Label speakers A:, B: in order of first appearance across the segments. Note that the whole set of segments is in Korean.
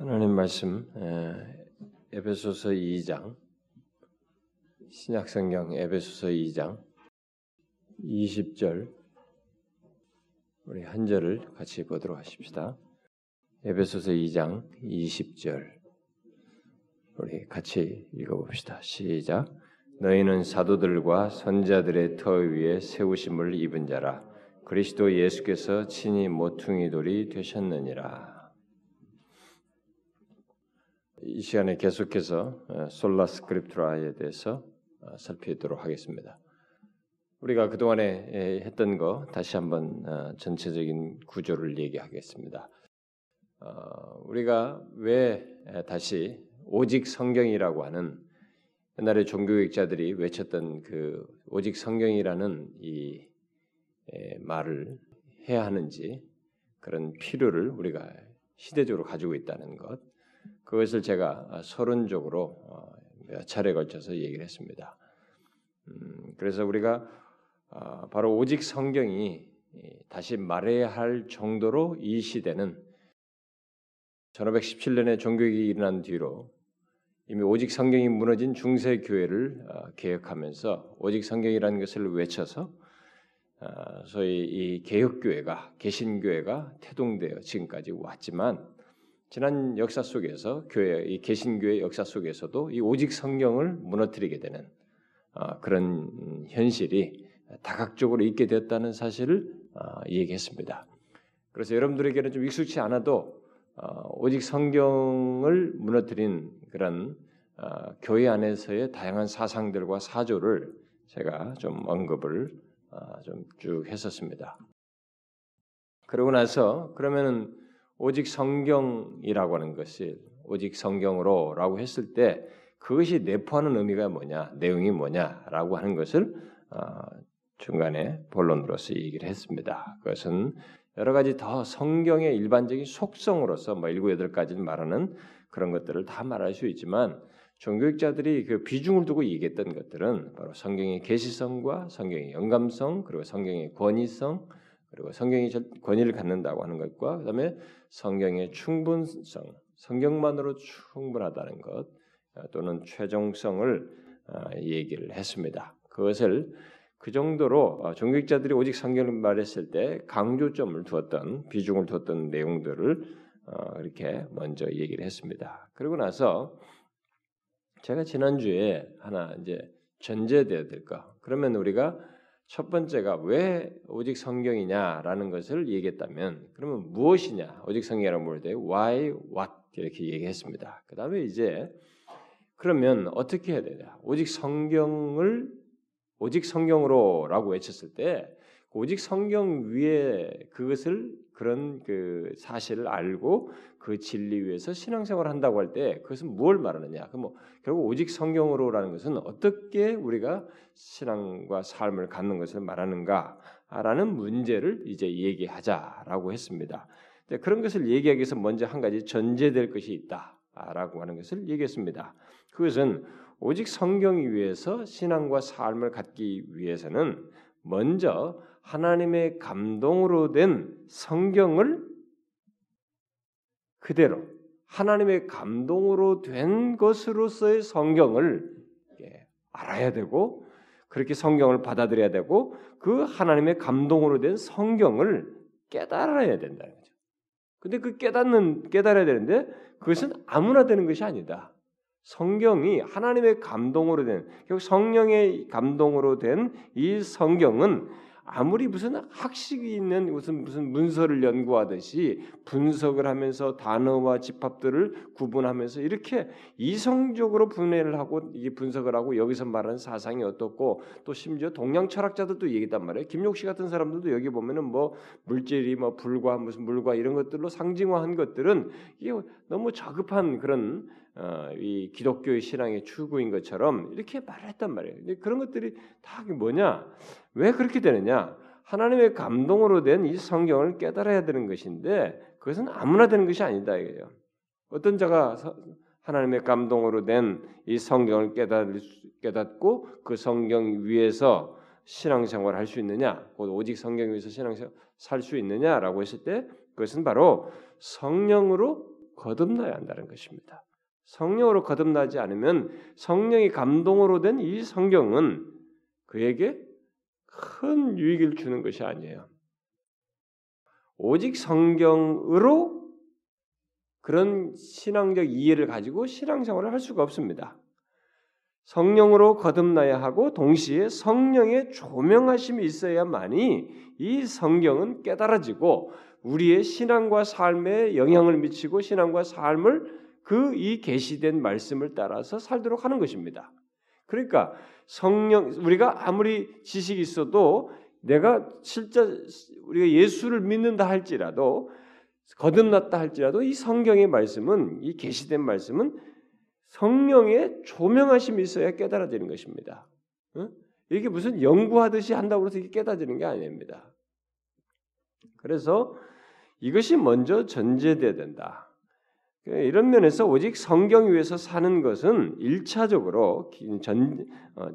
A: 하나님 말씀 에베소서 2장 신약성경 에베소서 2장 20절 우리 한 절을 같이 보도록 하십시다. 에베소서 2장 20절 우리 같이 읽어봅시다. 시작. 너희는 사도들과 선자들의 터 위에 세우심을 입은 자라 그리스도 예수께서 친히 모퉁이 돌이 되셨느니라. 이 시간에 계속해서 어, 솔라 스크립트라에 대해서 어, 살피도록 하겠습니다. 우리가 그동안에 했던 거 다시 한번 어, 전체적인 구조를 얘기하겠습니다. 우리가 왜 다시 오직 성경이라고 하는 옛날에 종교학자들이 외쳤던 그 오직 성경이라는 이 말을 해야 하는지 그런 필요를 우리가 시대적으로 가지고 있다는 것, 그것을 제가 서론적으로 어, 몇 차례 걸쳐서 얘기를 했습니다. 음, 그래서 우리가 어, 바로 오직 성경이 다시 말해야 할 정도로 이 시대는 1517년에 종교개혁이 일어난 뒤로 이미 오직 성경이 무너진 중세 교회를 어, 개혁하면서 오직 성경이라는 것을 외쳐서 소위 이 개혁 교회가 개신 교회가 태동되어 지금까지 왔지만 지난 역사 속에서 교회 이 개신교의 역사 속에서도 이 오직 성경을 무너뜨리게 되는 어, 그런 현실이 다각적으로 있게 되었다는 사실을 어, 얘기했습니다. 그래서 여러분들에게는 좀 익숙치 않아도 어, 오직 성경을 무너뜨린 그런 어, 교회 안에서의 다양한 사상들과 사조를 제가 좀 언급을 어, 좀쭉 했었습니다. 그러고 나서 그러면은 오직 성경이라고 하는 것이 오직 성경으로라고 했을 때 그것이 내포하는 의미가 뭐냐, 내용이 뭐냐라고 하는 것을 어, 중간에 본론으로서 얘기를 했습니다. 그것은 여러 가지 더 성경의 일반적인 속성으로서 뭐 일곱 여덟 가지를 말하는 그런 것들을 다 말할 수 있지만 종교학자들이 그 비중을 두고 얘기했던 것들은 바로 성경의 계시성과 성경의 영감성 그리고 성경의 권위성 그리고 성경이 권위를 갖는다고 하는 것과 그다음에 성경의 충분성, 성경만으로 충분하다는 것 어, 또는 최종성을 어, 얘기를 했습니다. 그것을 그 정도로 어, 종교학자들이 오직 성경을 말했을 때 강조점을 두었던 비중을 두었던 내용들을 이렇게 먼저 얘기를 했습니다. 그리고 나서 제가 지난 주에 하나 이제 전제돼야 될까? 그러면 우리가 첫 번째가 왜 오직 성경이냐라는 것을 얘기했다면 그러면 무엇이냐? 오직 성경이라고 물을 때 why what? 이렇게 얘기했습니다. 그 다음에 이제 그러면 어떻게 해야 되냐? 오직 성경을 오직 성경으로라고 외쳤을 때 오직 성경 위에 그것을 그런 그 사실을 알고 그 진리 위에서 신앙생활을 한다고 할 때 그것은 뭘 말하느냐? 그럼 뭐 결국 오직 성경으로라는 것은 어떻게 우리가 신앙과 삶을 갖는 것을 말하는가라는 문제를 이제 얘기하자라고 했습니다. 그런 것을 얘기하기 위해서 먼저 한 가지 전제될 것이 있다라고 하는 것을 얘기했습니다. 그것은 오직 성경 위에서 신앙과 삶을 갖기 위해서는 먼저 하나님의 감동으로 된 성경을 그대로 하나님의 감동으로 된 것으로서의 성경을 알아야 되고 그렇게 성경을 받아들여야 되고 그 하나님의 감동으로 된 성경을 깨달아야 된다는 거죠. 근데 그 깨닫는 깨달아야 되는데 그것은 아무나 되는 것이 아니다. 성경이 하나님의 감동으로 된 결국 성령의 감동으로 된 이 성경은 아무리 무슨 학식이 있는 무슨 무슨 문서를 연구하듯이 분석을 하면서 단어와 집합들을 구분하면서 이렇게 이성적으로 분해를 하고 이 분석을 하고 여기서 말하는 사상이 어떻고 또 심지어 동양 철학자들도 얘기단 말이에요. 김용 씨 같은 사람들도 여기 보면은 뭐 물질이 뭐 불과 무슨 물과 이런 것들로 상징화한 것들은 이게 너무 저급한 그런 어, 이 기독교의 신앙의 추구인 것처럼 이렇게 말했단 말이에요. 근데 그런 것들이 다 뭐냐? 왜 그렇게 되느냐? 하나님의 감동으로 된 이 성경을 깨달아야 되는 것인데 그것은 아무나 되는 것이 아니다 이거예요. 어떤 자가 하나님의 감동으로 된 이 성경을 깨닫고 그 성경 위에서 신앙생활을 할수 있느냐? 오직 성경 위에서 신앙생활 살 수 있느냐라고 했을 때 그것은 바로 성령으로 거듭나야 한다는 것입니다. 성령으로 거듭나지 않으면 성령의 감동으로 된 이 성경은 그에게 큰 유익을 주는 것이 아니에요. 오직 성경으로 그런 신앙적 이해를 가지고 신앙생활을 할 수가 없습니다. 성령으로 거듭나야 하고 동시에 성령의 조명하심이 있어야만이 이 성경은 깨달아지고 우리의 신앙과 삶에 영향을 미치고 신앙과 삶을 그 이 계시된 말씀을 따라서 살도록 하는 것입니다. 그러니까 성령 우리가 아무리 지식이 있어도 내가 실제 우리가 예수를 믿는다 할지라도 거듭났다 할지라도 이 성경의 말씀은 이 계시된 말씀은 성령의 조명하심이 있어야 깨달아지는 것입니다. 이게 무슨 연구하듯이 한다고 해서 이게 깨달아지는 게 아닙니다. 그래서 이것이 먼저 전제돼야 된다. 이런 면에서 오직 성경 위에서 사는 것은 일차적으로 전 어,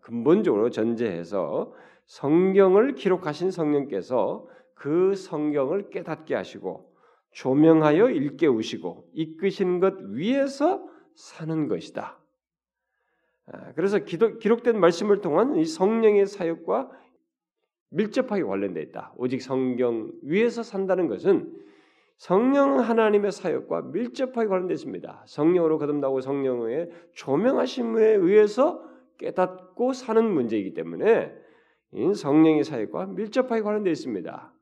A: 근본적으로 전제해서 성경을 기록하신 성령께서 그 성경을 깨닫게 하시고 조명하여 일깨우시고 이끄신 것 위에서 사는 것이다. 아, 그래서 기록된 말씀을 통한 이 성령의 사역과 밀접하게 관련되어 있다. 오직 성경 위에서 산다는 것은 성령 하나님의 사역과 밀접하게 관련되어 있습니다. 성령으로 거듭나고 성령의 조명하심에 의해서 깨닫고 사는 문제이기 때문에 성령의 사역과 밀접하게 관련되어 있습니다.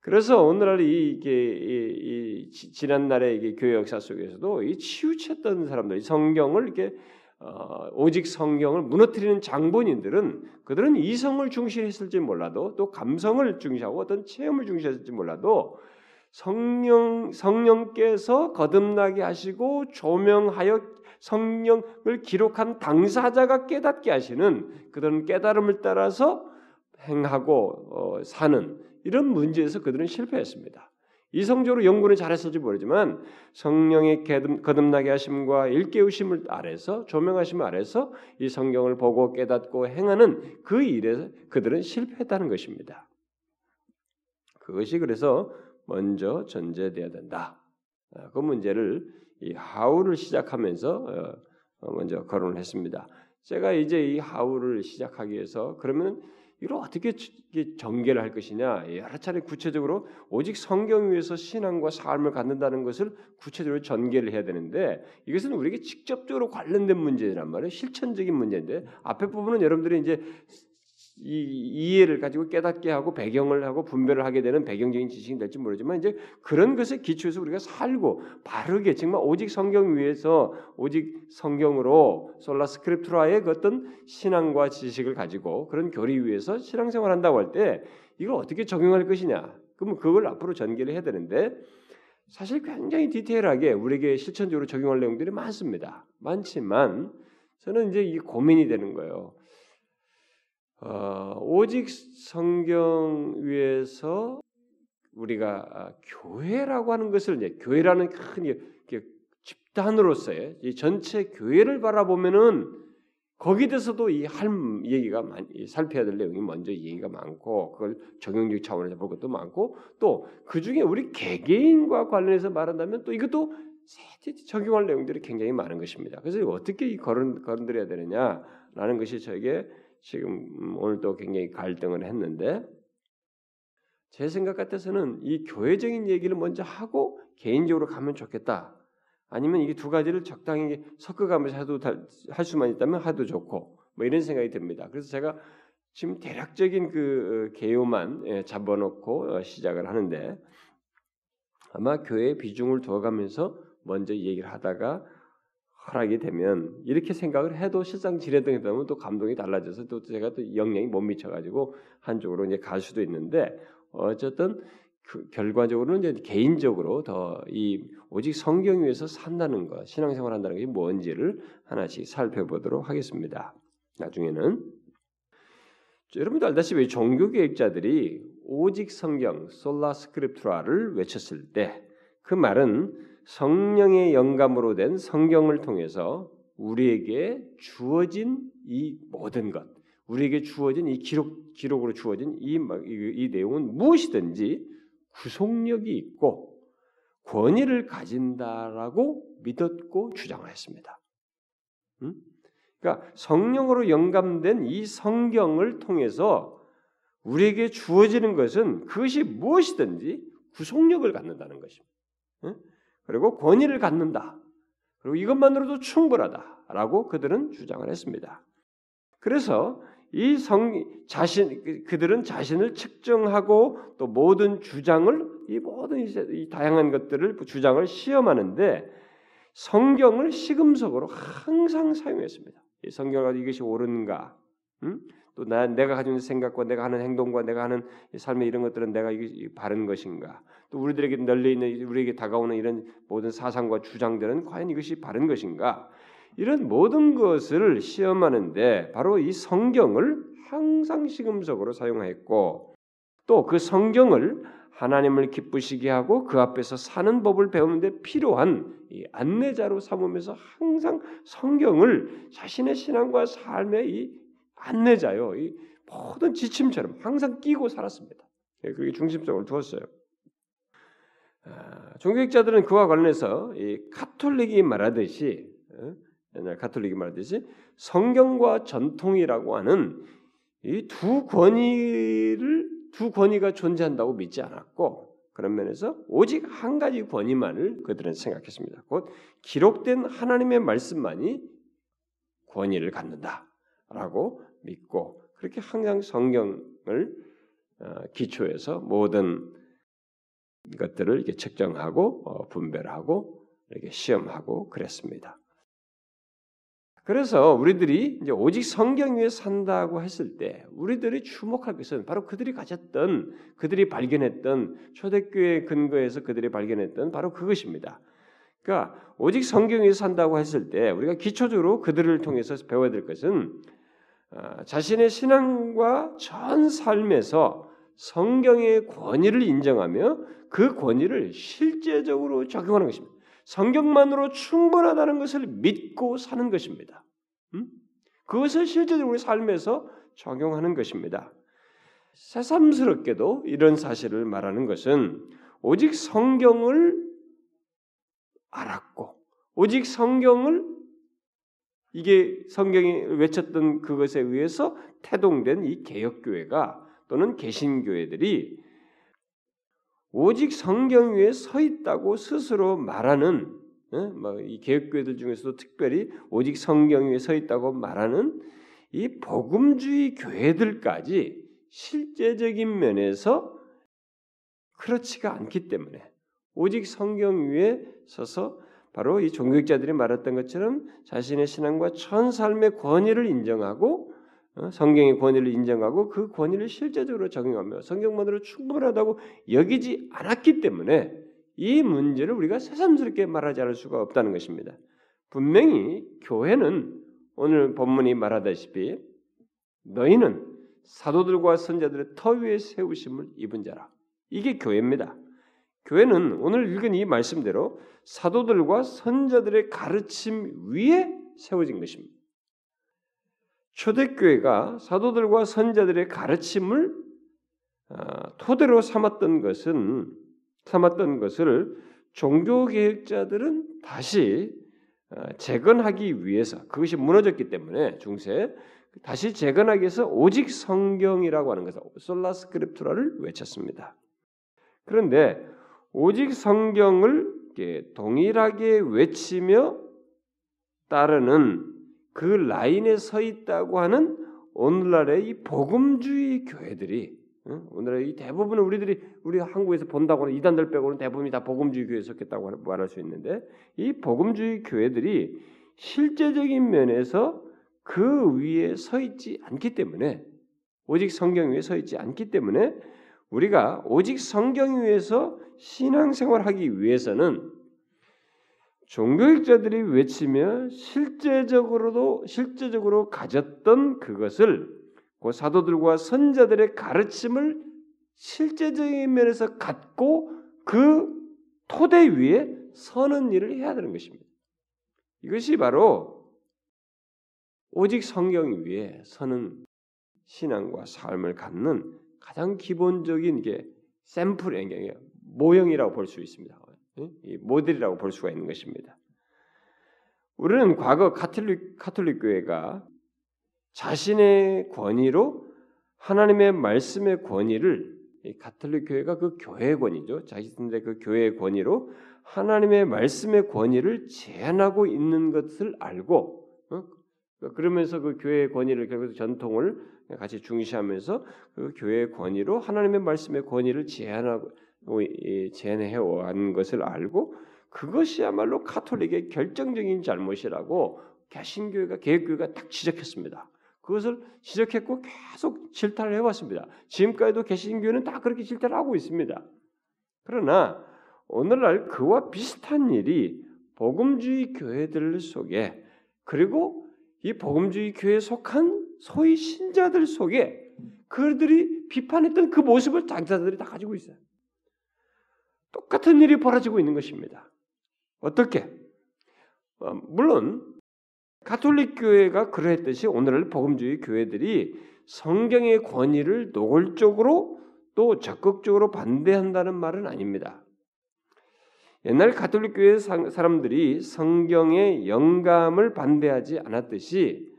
A: 그래서 오늘날 이게 지난 날의 이게 교회 역사 속에서도 이 치우쳤던 사람들, 성경을 이렇게 어, 오직 성경을 무너뜨리는 장본인들은 그들은 이성을 중시했을지 몰라도 또 감성을 중시하고 어떤 체험을 중시했을지 몰라도 성령 성령께서 거듭나게 하시고 조명하여 성령을 기록한 당사자가 깨닫게 하시는 그런 깨달음을 따라서 행하고 어, 사는 이런 문제에서 그들은 실패했습니다. 이성적으로 연구는 잘했을지 모르지만 성령의 거듭나게 하심과 일깨우심을 아래서 조명하심을 아래서 이 성경을 보고 깨닫고 행하는 그 일에 그들은 실패했다는 것입니다. 그것이 그래서 먼저 전제돼야 된다. 아, 그 문제를 이 하우를 시작하면서 어, 어, 먼저 거론을 했습니다. 제가 이제 이 하우를 시작하기 위해서 그러면 이걸 어떻게 전개를 할 것이냐 여러 차례 구체적으로 오직 성경 위에서 신앙과 삶을 갖는다는 것을 구체적으로 전개를 해야 되는데 이것은 우리에게 직접적으로 관련된 문제란 말이에요 실천적인 문제인데 앞에 부분은 여러분들이 이제 이 이해를 가지고 깨닫게 하고 배경을 하고 분별을 하게 되는 배경적인 지식이 될지 모르지만 이제 그런 것에 기초해서 우리가 살고 바르게 정말 오직 성경 위에서 오직 성경으로 솔라 스크립트라의 그 어떤 신앙과 지식을 가지고 그런 교리 위에서 신앙생활 한다고 할 때 이걸 어떻게 적용할 것이냐 그러면 그걸 앞으로 전개를 해야 되는데 사실 굉장히 디테일하게 우리에게 실천적으로 적용할 내용들이 많습니다. 많지만 저는 이제 이 고민이 되는 거예요. 어, 오직 성경 위에서 우리가 아, 교회라고 하는 것을 이제 교회라는 큰 집단으로서의 이 전체 교회를 바라보면은 거기에 대해서도 이 할 얘기가 많이 살펴야 될 내용이 먼저 얘기가 많고 그걸 적용적 차원에서 볼 것도 많고 또 그 중에 우리 개개인과 관련해서 말한다면 또 이것도 적용할 내용들이 굉장히 많은 것입니다. 그래서 어떻게 이 거론 거론드려야 되느냐라는 것이 저에게 지금 음, 오늘도 굉장히 갈등을 했는데 제 생각 같아서는 이 교회적인 얘기를 먼저 하고 개인적으로 가면 좋겠다. 아니면 이게 두 가지를 적당히 섞어가면서 해도 할 수만 있다면 하도 좋고 뭐 이런 생각이 듭니다. 그래서 제가 지금 대략적인 그 어, 개요만 예, 잡아놓고 어, 시작을 하는데 아마 교회 비중을 두어가면서 먼저 얘기를 하다가 허락이 되면 이렇게 생각을 해도 실상 지뢰등에 되면 또 감동이 달라져서 또 제가 또 영향이 못 미쳐가지고 한쪽으로 이제 갈 수도 있는데 어쨌든 그 결과적으로는 이제 개인적으로 더 이 오직 성경 위에서 산다는 것, 신앙생활 한다는 것이 뭔지를 하나씩 살펴보도록 하겠습니다. 나중에는 여러분도 알다시피 종교 계획자들이 오직 성경 솔라 스크립트라를 외쳤을 때 그 말은 성령의 영감으로 된 성경을 통해서 우리에게 주어진 이 모든 것, 우리에게 주어진 이 기록 기록으로 주어진 이, 이, 이 내용은 무엇이든지 구속력이 있고 권위를 가진다라고 믿었고 주장을 했습니다. 음? 그러니까 성령으로 영감된 이 성경을 통해서 우리에게 주어지는 것은 그것이 무엇이든지 구속력을 갖는다는 것입니다. 음? 그리고 권위를 갖는다. 그리고 이것만으로도 충분하다라고 그들은 주장을 했습니다. 그래서 이 성 자신 그들은 자신을 측정하고 또 모든 주장을 이 모든 이 다양한 것들을 주장을 시험하는데 성경을 시금석으로 항상 사용했습니다. 가지고 이것이 옳은가? 음? 또 나, 내가 가지고 있는 생각과 내가 하는 행동과 내가 하는 삶의 이런 것들은 내가 이게 바른 것인가? 또 우리들에게 널려 있는 우리에게 다가오는 이런 모든 사상과 주장들은 과연 이것이 바른 것인가? 이런 모든 것을 시험하는데 바로 이 성경을 항상 시금석으로 사용했고 또 그 성경을 하나님을 기쁘시게 하고 그 앞에서 사는 법을 배우는데 필요한 이 안내자로 삼으면서 항상 성경을 자신의 신앙과 삶의 이 안내자요, 이 모든 지침처럼 항상 끼고 살았습니다. 예, 그게 중심적으로 두었어요. 아, 종교학자들은 그와 관련해서 이 카톨릭이 말하듯이 어? 옛날 가톨릭이 말하듯이 성경과 전통이라고 하는 이 두 권위를 두 권위가 존재한다고 믿지 않았고 그런 면에서 오직 한 가지 권위만을 그들은 생각했습니다. 곧 기록된 하나님의 말씀만이 권위를 갖는다라고 믿고 그렇게 항상 성경을 어, 기초해서 모든 것들을 이렇게 측정하고 어, 분별하고 이렇게 시험하고 그랬습니다. 그래서 우리들이 이제 오직 성경 위에 산다고 했을 때 우리들이 주목할 것은 바로 그들이 가졌던 그들이 발견했던 초대교회 근거에서 그들이 발견했던 바로 그것입니다. 그러니까 오직 성경 위에 산다고 했을 때 우리가 기초적으로 그들을 통해서 배워야 될 것은 어, 자신의 신앙과 전 삶에서 성경의 권위를 인정하며 그 권위를 실제적으로 적용하는 것입니다. 성경만으로 충분하다는 것을 믿고 사는 것입니다. 음? 그것을 실제적으로 우리 삶에서 적용하는 것입니다. 새삼스럽게도 이런 사실을 말하는 것은 오직 성경을 알았고 오직 성경을 이게 성경이 외쳤던 그것에 의해서 태동된 이 개혁교회가 또는 개신교회들이 오직 성경 위에 서 있다고 스스로 말하는 어? 뭐이 개혁교회들 중에서도 특별히 오직 성경 위에 서 있다고 말하는 이 복음주의 교회들까지 실제적인 면에서 그렇지가 않기 때문에 오직 성경 위에 서서 바로 이 종교학자들이 말했던 것처럼 자신의 신앙과 천 삶의 권위를 인정하고 어? 성경의 권위를 인정하고 그 권위를 실제적으로 적용하며 성경만으로 충분하다고 여기지 않았기 때문에 이 문제를 우리가 새삼스럽게 말하지 않을 수가 없다는 것입니다. 분명히 교회는 오늘 본문이 말하다시피 너희는 사도들과 선자들의 터 위에 세우심을 입은 자라. 이게 교회입니다. 교회는 오늘 읽은 이 말씀대로 사도들과 선자들의 가르침 위에 세워진 것입니다. 초대교회가 사도들과 선자들의 가르침을 아, 토대로 삼았던 것은 삼았던 것을 종교개혁자들은 다시 아, 재건하기 위해서 그것이 무너졌기 때문에 중세 다시 재건하기 위해서 오직 성경이라고 하는 것을 솔라스크립투라를 외쳤습니다. 그런데 오직 성경을 동일하게 외치며 따르는 그 라인에 서 있다고 하는 오늘날의 이 복음주의 교회들이 오늘의 이 대부분은 우리들이 우리 한국에서 본다고는 이단들 빼고는 대부분이 다 복음주의 교회에 속했다고 말할 수 있는데 이 복음주의 교회들이 실제적인 면에서 그 위에 서 있지 않기 때문에 오직 성경 위에 서 있지 않기 때문에 우리가 오직 성경 위에서 신앙생활하기 위해서는 종교학자들이 외치며 실제적으로도 실제적으로 가졌던 그것을 그 사도들과 선자들의 가르침을 실제적인 면에서 갖고 그 토대 위에 서는 일을 해야 되는 것입니다. 이것이 바로 오직 성경 위에 서는 신앙과 삶을 갖는 가장 기본적인 게 샘플 행경이에요. 모형이라고 볼 수 있습니다. 모델이라고 볼 수가 있는 것입니다. 우리는 과거 카톨릭 카톨릭 교회가 자신의 권위로 하나님의 말씀의 권위를 가톨릭 교회가 그 교회의 권위죠. 자신들의 그 교회의 권위로 하나님의 말씀의 권위를 제한하고 있는 것을 알고 어? 그러면서 그 교회의 권위를 결국 전통을 같이 중시하면서 그 교회의 권위로 하나님의 말씀의 권위를 제한하고 제한해 온 것을 알고 그것이야말로 카톨릭의 결정적인 잘못이라고 개신교회가 개혁교회가 딱 지적했습니다. 그것을 지적했고 계속 질타를 해왔습니다. 지금까지도 개신교회는 다 그렇게 질타를 하고 있습니다. 그러나 오늘날 그와 비슷한 일이 복음주의 교회들 속에 그리고 이 복음주의 교회에 속한 소위 신자들 속에 그들이 비판했던 그 모습을 당사자들이 다 가지고 있어요. 똑같은 일이 벌어지고 있는 것입니다. 어떻게? 어, 물론 가톨릭 교회가 그러했듯이 오늘날 복음주의 교회들이 성경의 권위를 노골적으로 또 적극적으로 반대한다는 말은 아닙니다. 옛날 가톨릭 교회 사람들이 성경의 영감을 반대하지 않았듯이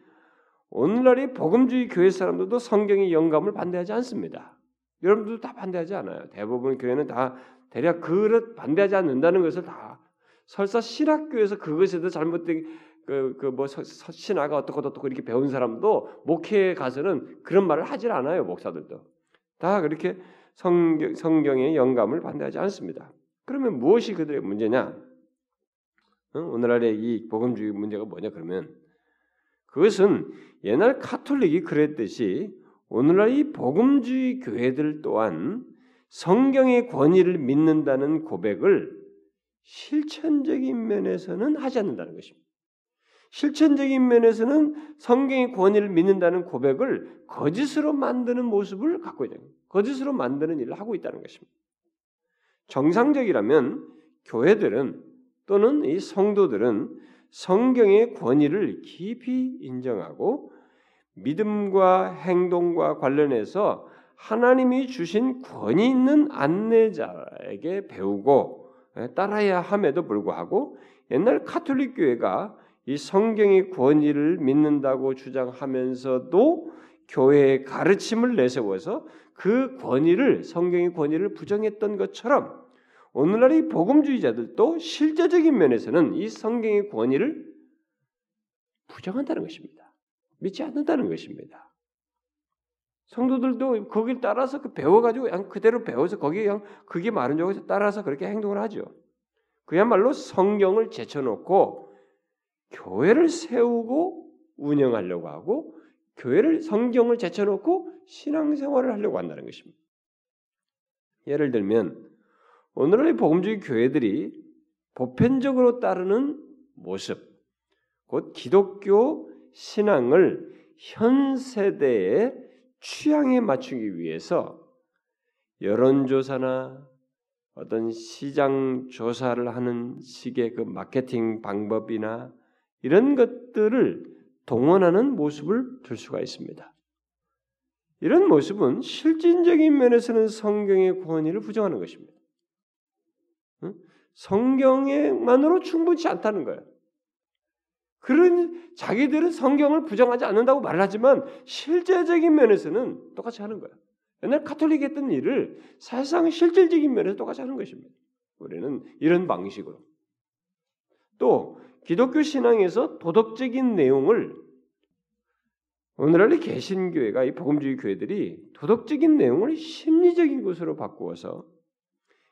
A: 오늘날의 복음주의 교회 사람들도 성경의 영감을 반대하지 않습니다. 여러분들도 다 반대하지 않아요. 대부분 교회는 다 대략 그릇 반대하지 않는다는 것을 다 설사 신학교에서 그것에 대해 잘못된 그그뭐 신화가 어떻고 어떻고 이렇게 배운 사람도 목회에 가서는 그런 말을 하질 않아요 목사들도 다 그렇게 성경, 성경의 영감을 반대하지 않습니다. 그러면 무엇이 그들의 문제냐? 오늘날의 이 복음주의 문제가 뭐냐 그러면 그것은 옛날 카톨릭이 그랬듯이 오늘날 이 복음주의 교회들 또한 성경의 권위를 믿는다는 고백을 실천적인 면에서는 하지 않는다는 것입니다. 실천적인 면에서는 성경의 권위를 믿는다는 고백을 거짓으로 만드는 모습을 갖고 있다. 거짓으로 만드는 일을 하고 있다는 것입니다. 정상적이라면 교회들은 또는 이 성도들은 성경의 권위를 깊이 인정하고 믿음과 행동과 관련해서 하나님이 주신 권위 있는 안내자에게 배우고 따라야 함에도 불구하고 옛날 카톨릭 교회가 이 성경의 권위를 믿는다고 주장하면서도 교회의 가르침을 내세워서 그 권위를 성경의 권위를 부정했던 것처럼 오늘날의 복음주의자들도 실제적인 면에서는 이 성경의 권위를 부정한다는 것입니다. 믿지 않는다는 것입니다. 성도들도 거기를 따라서 그 배워가지고 그냥 그대로 배워서 거기에 그냥 그게 말은 적어서 따라서 그렇게 행동을 하죠. 그야말로 성경을 제쳐놓고 교회를 세우고 운영하려고 하고 교회를 성경을 제쳐놓고 신앙생활을 하려고 한다는 것입니다. 예를 들면 오늘의 복음주의 교회들이 보편적으로 따르는 모습, 곧 기독교 신앙을 현 세대의 취향에 맞추기 위해서 여론조사나 어떤 시장 조사를 하는 식의 그 마케팅 방법이나 이런 것들을 동원하는 모습을 들 수가 있습니다. 이런 모습은 실질적인 면에서는 성경의 권위를 부정하는 것입니다. 성경에만으로 충분치 않다는 거예요. 그런 자기들은 성경을 부정하지 않는다고 말하지만 실제적인 면에서는 똑같이 하는 거예요. 옛날 카톨릭 했던 일을 사실상 실질적인 면에서 똑같이 하는 것입니다. 우리는 이런 방식으로. 또 기독교 신앙에서 도덕적인 내용을 오늘날의 개신교회가 이 복음주의 교회들이 도덕적인 내용을 심리적인 것으로 바꾸어서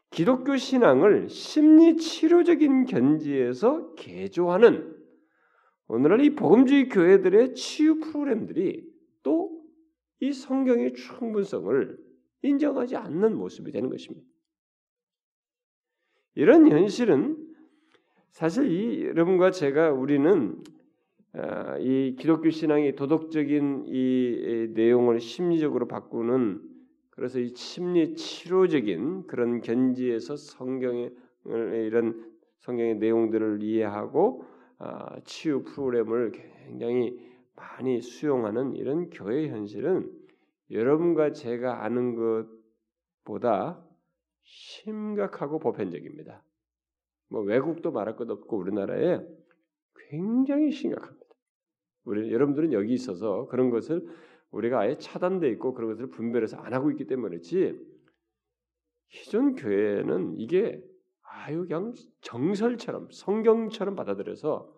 A: 기독교 신앙을 심리 치료적인 견지에서 개조하는 오늘날 이 복음주의 교회들의 치유 프로그램들이 또 이 성경의 충분성을 인정하지 않는 모습이 되는 것입니다. 이런 현실은 사실 이 여러분과 제가 우리는 아, 이 기독교 신앙의 도덕적인 이 내용을 심리적으로 바꾸는 그래서 이 심리 치료적인 그런 견지에서 성경의 이런 성경의 내용들을 이해하고 아, 치유 프로그램을 굉장히 많이 수용하는 이런 교회 현실은 여러분과 제가 아는 것보다 심각하고 보편적입니다.
B: 뭐 외국도 말할 것 없고 우리나라에 굉장히 심각합니다. 우리 여러분들은 여기 있어서 그런 것을 우리가 아예 차단돼 있고 그런 것을 분별해서 안 하고 있기 때문이지 기존 교회는 이게 아유 그냥 정설처럼 성경처럼 받아들여서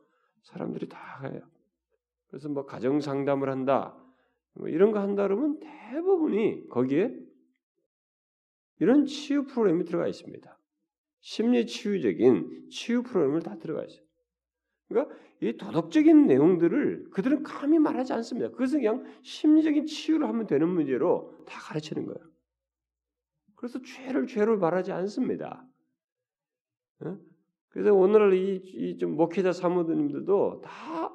B: 사람들이 다 가요. 그래서 뭐 가정 상담을 한다 뭐 이런 거 한다 그러면 대부분이 거기에 이런 치유 프로그램이 들어가 있습니다. 심리 치유적인 치유 프로그램을 다 들어가 있어요. 그러니까 이 도덕적인 내용들을 그들은 감히 말하지 않습니다. 그것은 그냥 심리적인 치유를 하면 되는 문제로 다 가르치는 거예요. 그래서 죄를 죄로 말하지 않습니다. 그래서 오늘날 이좀 목회자 사모님들도 다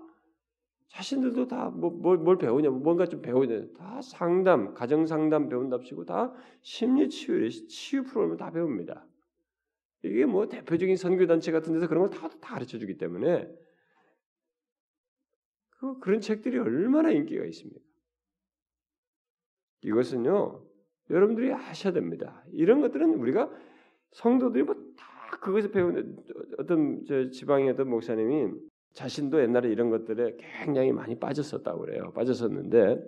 B: 자신들도 다뭘 뭐, 뭘 배우냐 뭔가 좀 배우냐 다 상담 가정 상담 배운답시고 다 심리 치유 치유 프로그램을 다 배웁니다. 이게 뭐 대표적인 선교 단체 같은 데서 그런 걸 다 다 가르쳐 주기 때문에 그 그런 책들이 얼마나 인기가 있습니까? 이것은요 여러분들이 아셔야 됩니다. 이런 것들은 우리가 성도들이 뭐 다 그것을 배우는 어떤 저 지방의 어떤 목사님이 자신도 옛날에 이런 것들에 굉장히 많이 빠졌었다고 그래요. 빠졌었는데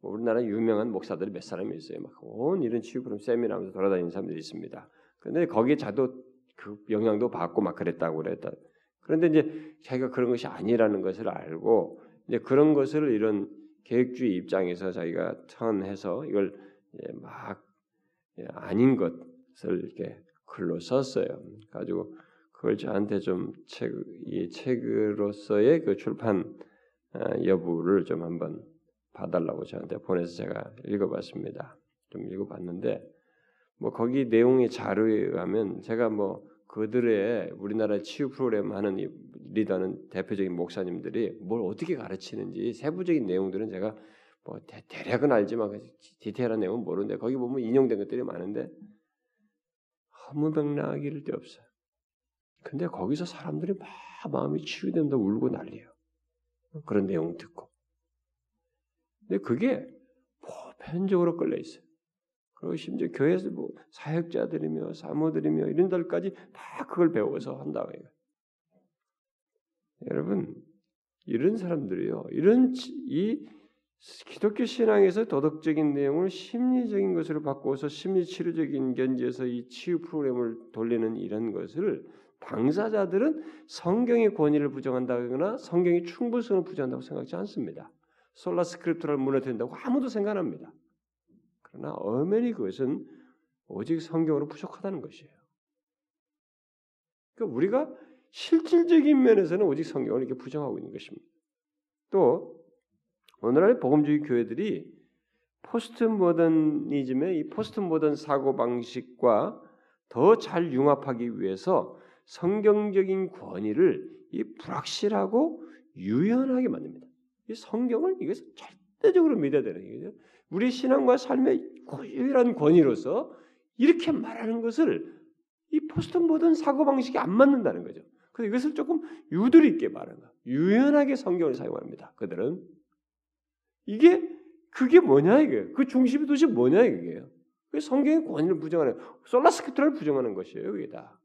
B: 뭐 우리나라 유명한 목사들이 몇 사람이 있어요. 막 온 이런 치유 프로 세미나 하면서 돌아다니는 사람들이 있습니다. 근데 거기에 자도 그 영향도 받고 막 그랬다고 그랬다. 그런데 이제 자기가 그런 것이 아니라는 것을 알고 이제 그런 것을 이런 계획주의 입장에서 자기가 턴해서 이걸 막 아닌 것을 이렇게 글로 썼어요. 가지고 그걸 저한테 좀 책, 이 책으로서의 그 출판 어, 여부를 좀 한번 봐달라고 저한테 보내서 제가 읽어봤습니다. 좀 읽어봤는데 뭐 거기 내용의 자료에 의하면 제가 뭐 그들의 우리나라 치유 프로그램 하는 리더는 대표적인 목사님들이 뭘 어떻게 가르치는지 세부적인 내용들은 제가 뭐 대, 략은 알지만 그 디테일한 내용은 모르는데 거기 보면 인용된 것들이 많은데 허무맹랑하기를 데 없어요. 근데 거기서 사람들이 막 마음이 치유된다 울고 난리예요. 그런 내용 듣고. 근데 그게 보편적으로 끌려 있어요. 그리고 심지어 교회에서 뭐 사역자들이며 사모들이며 이런 들까지 다 그걸 배워서 한다고 해요. 여러분 이런 사람들이요. 이런 이 기독교 신앙에서 도덕적인 내용을 심리적인 것으로 바꾸어서 심리 치료적인 견지에서 이 치유 프로그램을 돌리는 이런 것을 당사자들은 성경의 권위를 부정한다거나 성경의 충분성을 부정한다고 생각하지 않습니다. Sola Scriptura를 무너뜨린다고 아무도 생각합니다. 그러나 엄연히 그것은 오직 성경으로 부족하다는 것이에요. 그러니까 우리가 실질적인 면에서는 오직 성경을 이렇게 부정하고 있는 것입니다. 또 오늘날 복음주의 교회들이 포스트 모더니즘의 이 post modern 사고 방식과 더 잘 융합하기 위해서 성경적인 권위를 이 불확실하고 유연하게 만듭니다. 이 성경을 이것을 절대적으로 믿어야 되는 거죠. 우리 신앙과 삶의 유일한 권위로서 이렇게 말하는 것을 이 포스트 모던 사고 방식이 안 맞는다는 거죠. 그래서 이것을 조금 유들 있게 거. 유연하게 성경을 사용합니다. 그들은 이게 그게 뭐냐 이게 그 중심이 도대체 뭐냐 이게요. 그 성경의 권위를 부정하는 솔라스크트를 부정하는 것이에요. 이게 다.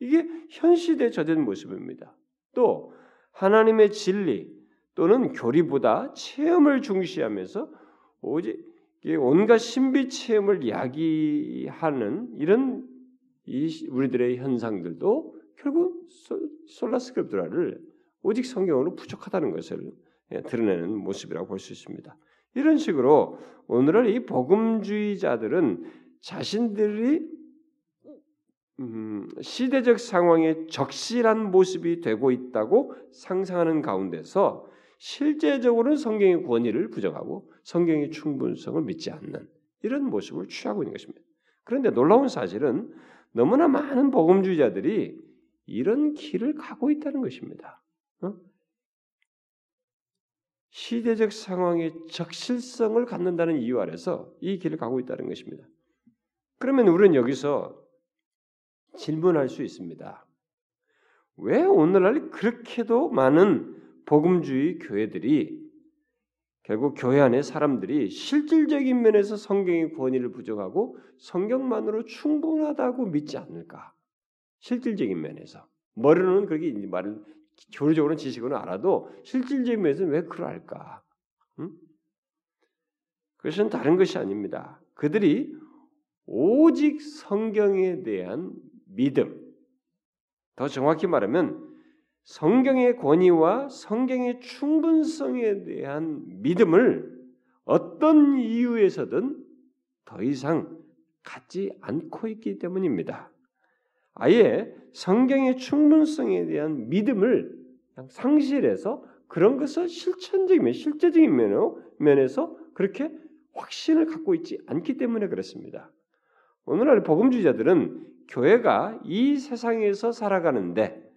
B: 이게 현 시대에 저된 모습입니다. 또 하나님의 진리 또는 교리보다 체험을 중시하면서 오직 온갖 신비 체험을 야기하는 이런 이 우리들의 현상들도 결국 솔라스크립트라를 오직 성경으로 부족하다는 것을 예, 드러내는 모습이라고 볼 수 있습니다. 이런 식으로 오늘날 이 복음주의자들은 자신들이 음, 시대적 상황에 적실한 모습이 되고 있다고 상상하는 가운데서 실제적으로는 성경의 권위를 부정하고 성경의 충분성을 믿지 않는 이런 모습을 취하고 있는 것입니다. 그런데 놀라운 사실은 너무나 많은 복음주의자들이 이런 길을 가고 있다는 것입니다. 어? 시대적 상황의 적실성을 갖는다는 이유 아래서 이 길을 가고 있다는 것입니다. 그러면 우리는 여기서 질문할 수 있습니다. 왜 오늘날 그렇게도 많은 복음주의 교회들이 결국 교회 안에 사람들이 실질적인 면에서 성경의 권위를 부정하고 성경만으로 충분하다고 믿지 않을까? 실질적인 면에서 머리로는 그렇게 말을 교리적으로는 지식으로 알아도 실질적인 면에서는 왜 그럴까? 응? 그것은 다른 것이 아닙니다. 그들이 오직 성경에 대한 믿음, 더 정확히 말하면 성경의 권위와 성경의 충분성에 대한 믿음을 어떤 이유에서든 더 이상 갖지 않고 있기 때문입니다. 아예 성경의 충분성에 대한 믿음을 상실해서 그런 것을 실천적인 실제적인 면에서 그렇게 확신을 갖고 있지 않기 때문에 그렇습니다. 오늘날 복음주의자들은 교회가 이 세상에서 살아가는데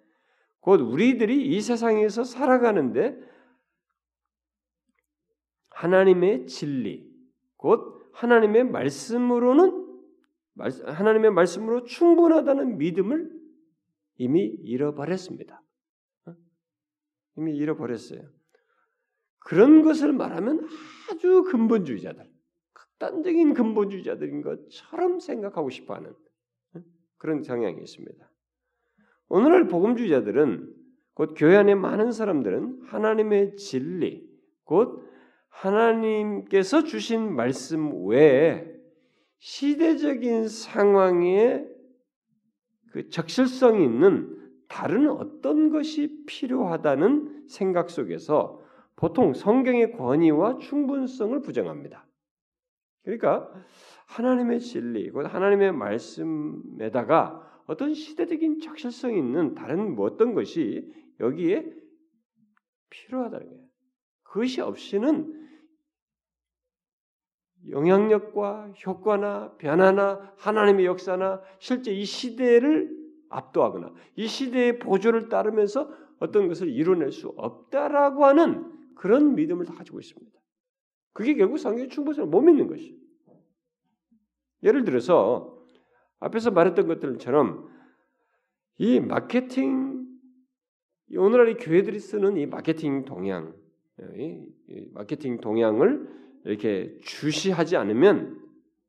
B: 곧 우리들이 이 세상에서 살아가는데 하나님의 진리, 곧 하나님의 말씀으로는 하나님의 말씀으로 충분하다는 믿음을 이미 잃어버렸습니다. 어? 이미 잃어버렸어요. 그런 것을 말하면 아주 근본주의자들, 극단적인 근본주의자들인 것처럼 생각하고 싶어하는 어? 그런 성향이 있습니다. 오늘날 복음주의자들은 곧 교회 안에 많은 사람들은 하나님의 진리, 곧 하나님께서 주신 말씀 외에 시대적인 상황에 그 적실성이 있는 다른 어떤 것이 필요하다는 생각 속에서 보통 성경의 권위와 충분성을 부정합니다. 그러니까 하나님의 진리, 곧 하나님의 말씀에다가 어떤 시대적인 적실성이 있는 다른 뭐 어떤 것이 여기에 필요하다는 거예요. 그것이 없이는 영향력과 효과나 변화나 하나님의 역사나 실제 이 시대를 압도하거나 이 시대의 보조를 따르면서 어떤 것을 이뤄낼 수 없다라고 하는 그런 믿음을 다 가지고 있습니다. 그게 결국 성경의 충분성을 못 믿는 것이. 예를 들어서 앞에서 말했던 것들처럼 이 마케팅 오늘날 이 교회들이 쓰는 이 마케팅 동향, 이 마케팅 동향을 이렇게 주시하지 않으면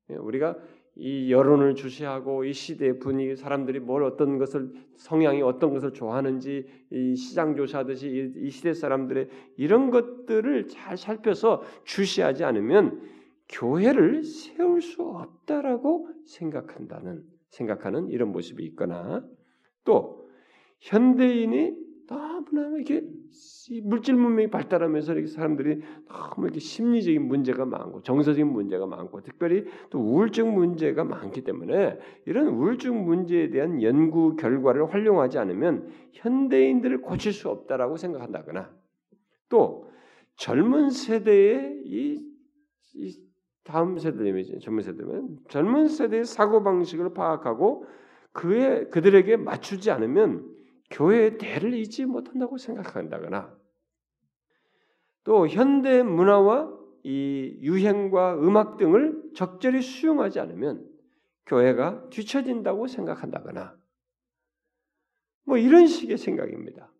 B: 우리가 이 여론을 주시하고 이 시대의 분위기 사람들이 뭘 어떤 것을 성향이 어떤 것을 좋아하는지 이 시장 조사하듯이 이 시대 사람들의 이런 것들을 잘 살펴서 주시하지 않으면 교회를 세울 수 없다라고 생각한다는 생각하는 이런 모습이 있거나 또 현대인이 너무나 이렇게 물질 문명이 발달하면서 이렇게 사람들이 너무 이렇게 심리적인 문제가 많고 정서적인 문제가 많고 특별히 또 우울증 문제가 많기 때문에 이런 우울증 문제에 대한 연구 결과를 활용하지 않으면 현대인들을 고칠 수 없다라고 생각한다거나 또 젊은 세대의 이, 이 다음 세대면 젊은 세대면 젊은 세대의 사고 방식을 파악하고 그의 그들에게 맞추지 않으면 교회의 대를 잊지 못한다고 생각한다거나 또 현대 문화와 이 유행과 음악 등을 적절히 수용하지 않으면 교회가 뒤처진다고 생각한다거나 뭐 이런 식의 생각입니다.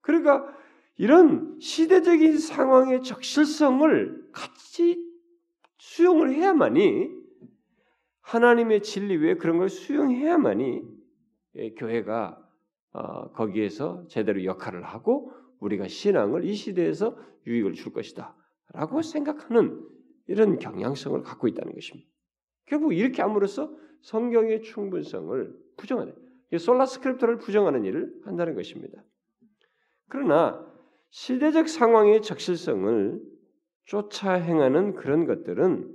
B: 그러니까 이런 시대적인 상황의 적실성을 같이 수용을 해야만이 하나님의 진리 외에 그런 걸 수용해야만이 교회가 어, 거기에서 제대로 역할을 하고 우리가 신앙을 이 시대에서 유익을 줄 것이다라고 생각하는 이런 경향성을 갖고 있다는 것입니다. 결국 이렇게 함으로써 성경의 충분성을 부정하는 Sola Scriptura를 부정하는 일을 한다는 것입니다. 그러나 시대적 상황의 적실성을 쫓아 행하는 그런 것들은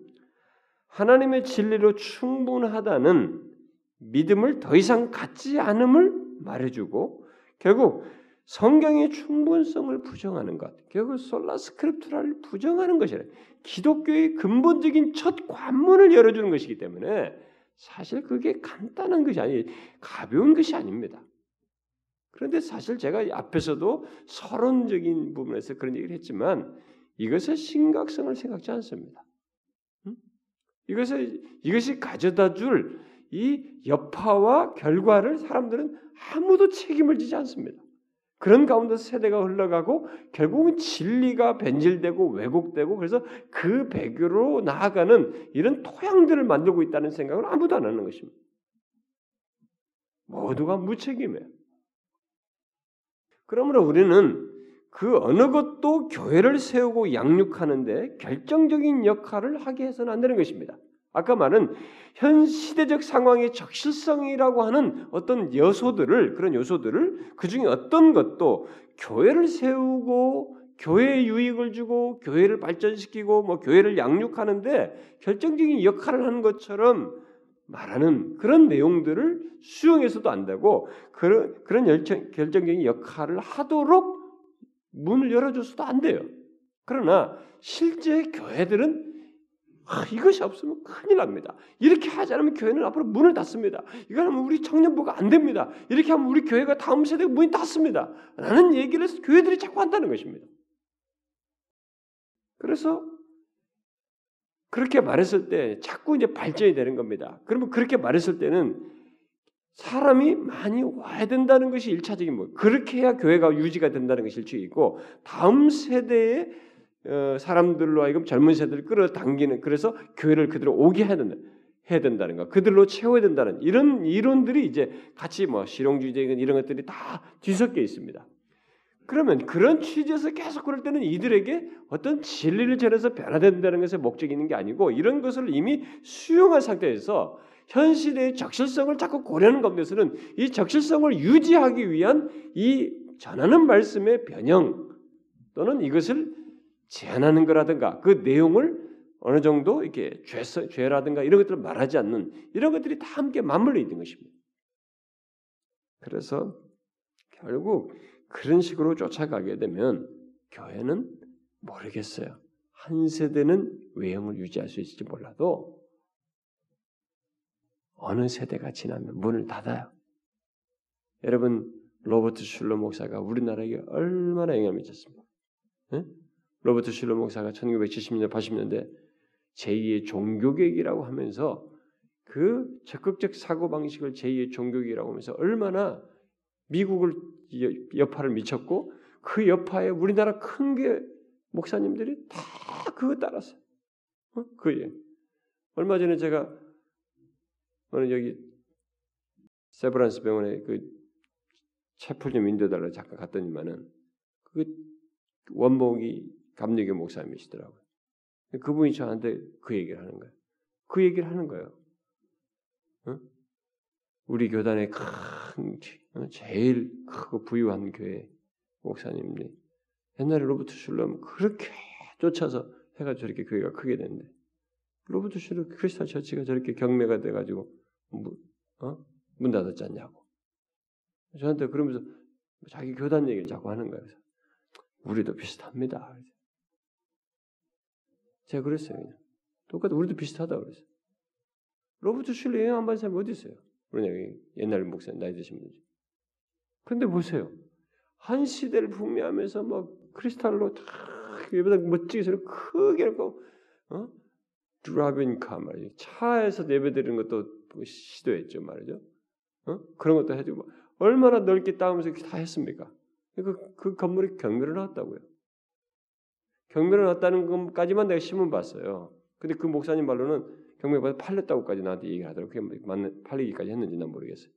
B: 하나님의 진리로 충분하다는 믿음을 더 이상 갖지 않음을 말해주고 결국 성경의 충분성을 부정하는 것, 결국 솔라 스크립트라를 부정하는 것이라 기독교의 근본적인 첫 관문을 열어주는 것이기 때문에 사실 그게 간단한 것이 아니 가벼운 것이 아닙니다. 그런데 사실 제가 앞에서도 서론적인 부분에서 그런 얘기를 했지만 이것의 심각성을 생각지 않습니다. 이것을 이것이 가져다 줄 이 여파와 결과를 사람들은 아무도 책임을 지지 않습니다. 그런 가운데 세대가 흘러가고 결국은 진리가 변질되고 왜곡되고 그래서 그 배교로 나아가는 이런 토양들을 만들고 있다는 생각을 아무도 안 하는 것입니다. 모두가 무책임해요. 그러므로 우리는 그 어느 것도 교회를 세우고 양육하는데 결정적인 역할을 하게 해서는 안 되는 것입니다. 아까 말은 현 시대적 상황의 적실성이라고 하는 어떤 요소들을 그런 요소들을 그 중에 어떤 것도 교회를 세우고 교회에 유익을 주고 교회를 발전시키고 뭐 교회를 양육하는데 결정적인 역할을 하는 것처럼 말하는 그런 내용들을 수용해서도 안 되고 그런 그런 결정적인 역할을 하도록 문을 열어줘서도 안 돼요. 그러나 실제 교회들은 아, 이것이 없으면 큰일 납니다. 이렇게 하지 않으면 교회는 앞으로 문을 닫습니다. 이거 하면 우리 청년부가 안 됩니다. 이렇게 하면 우리 교회가 다음 세대 문이 닫습니다. 라는 얘기를 교회들이 자꾸 한다는 것입니다. 그래서 그렇게 말했을 때 자꾸 이제 발전이 되는 겁니다. 그러면 그렇게 말했을 때는 사람이 많이 와야 된다는 것이 일차적인 뭐 그렇게 해야 교회가 유지가 된다는 것이 일차적이고 다음 세대의 어, 사람들로 하여금 젊은 세대를 끌어당기는 그래서 교회를 그대로 오게 해야 된다. 해야 된다는 거, 그들로 채워야 된다는 이런 이론들이 이제 같이 뭐 실용주의적인 이런 것들이 다 뒤섞여 있습니다. 그러면 그런 취지에서 계속 그럴 때는 이들에게 어떤 진리를 전해서 변화된다는 것에 목적이 있는 게 아니고 이런 것을 이미 수용한 상태에서 현 시대의 적실성을 자꾸 고려하는 가운데서는 이 적실성을 유지하기 위한 이 전하는 말씀의 변형 또는 이것을 제한하는 거라든가 그 내용을 어느 정도 이렇게 죄, 죄라든가 이런 것들을 말하지 않는 이런 것들이 다 함께 맞물려 있는 것입니다. 그래서 결국 그런 식으로 쫓아가게 되면 교회는 모르겠어요. 한 세대는 외형을 유지할 수 있을지 몰라도 어느 세대가 지나면 문을 닫아요. 여러분 로버트 슐러 목사가 우리나라에게 얼마나 영향을 미쳤습니까? 네? 로버트 슐러 목사가 1970년대 80년대 제2의 종교개혁이라고 하면서 그 적극적 사고 방식을 제2의 종교개혁이라고 하면서 얼마나 미국을 여파를 미쳤고 그 여파에 우리나라 큰 게 목사님들이 다 그거 따랐어요. 어? 그 예. 얼마 전에 제가 오늘 여기 세브란스 병원에 그 채플 좀 인도달라 잠깐 갔더니만은 그 원목이 감리교 목사님이시더라고요. 그분이 저한테 그 얘기를 하는 거예요. 그 얘기를 하는 거예요. 어? 우리 교단의 큰 어, 제일 크고 부유한 교회 목사님들이 옛날에 로버트 슐럼 그렇게 쫓아서 해가 저렇게 교회가 크게 됐는데 로버트 슐럼 크리스탈 처치가 저렇게 경매가 돼가지고 문, 어? 문 닫았지 않냐고 저한테 그러면서 자기 교단 얘기를 자꾸 하는 거예요. 우리도 비슷합니다. 제가 그랬어요. 그냥. 똑같아 우리도 비슷하다 그랬어요. 로버트 슐러 영향 안 받은 사람이 어디 있어요? 우리 옛날 목사 나이 드신 분이죠. 근데 보세요. 한 시대를 풍미하면서 막 크리스탈로 다 예배당 멋지게 소리 크게 놓고 어? 드라빈카 말이죠. 차에서 예배 드리는 것도 시도했죠 말이죠. 어? 그런 것도 해주고 얼마나 넓게 따면서 다 했습니까? 그, 그 건물이 경매를 나왔다고요. 경매를 나왔다는 것까지만 내가 신문 봤어요. 근데 그 목사님 말로는 경매 받아 팔렸다고까지 나한테 얘기를 하더라고요. 그게 맞는 팔리기까지 했는지 난 모르겠어요.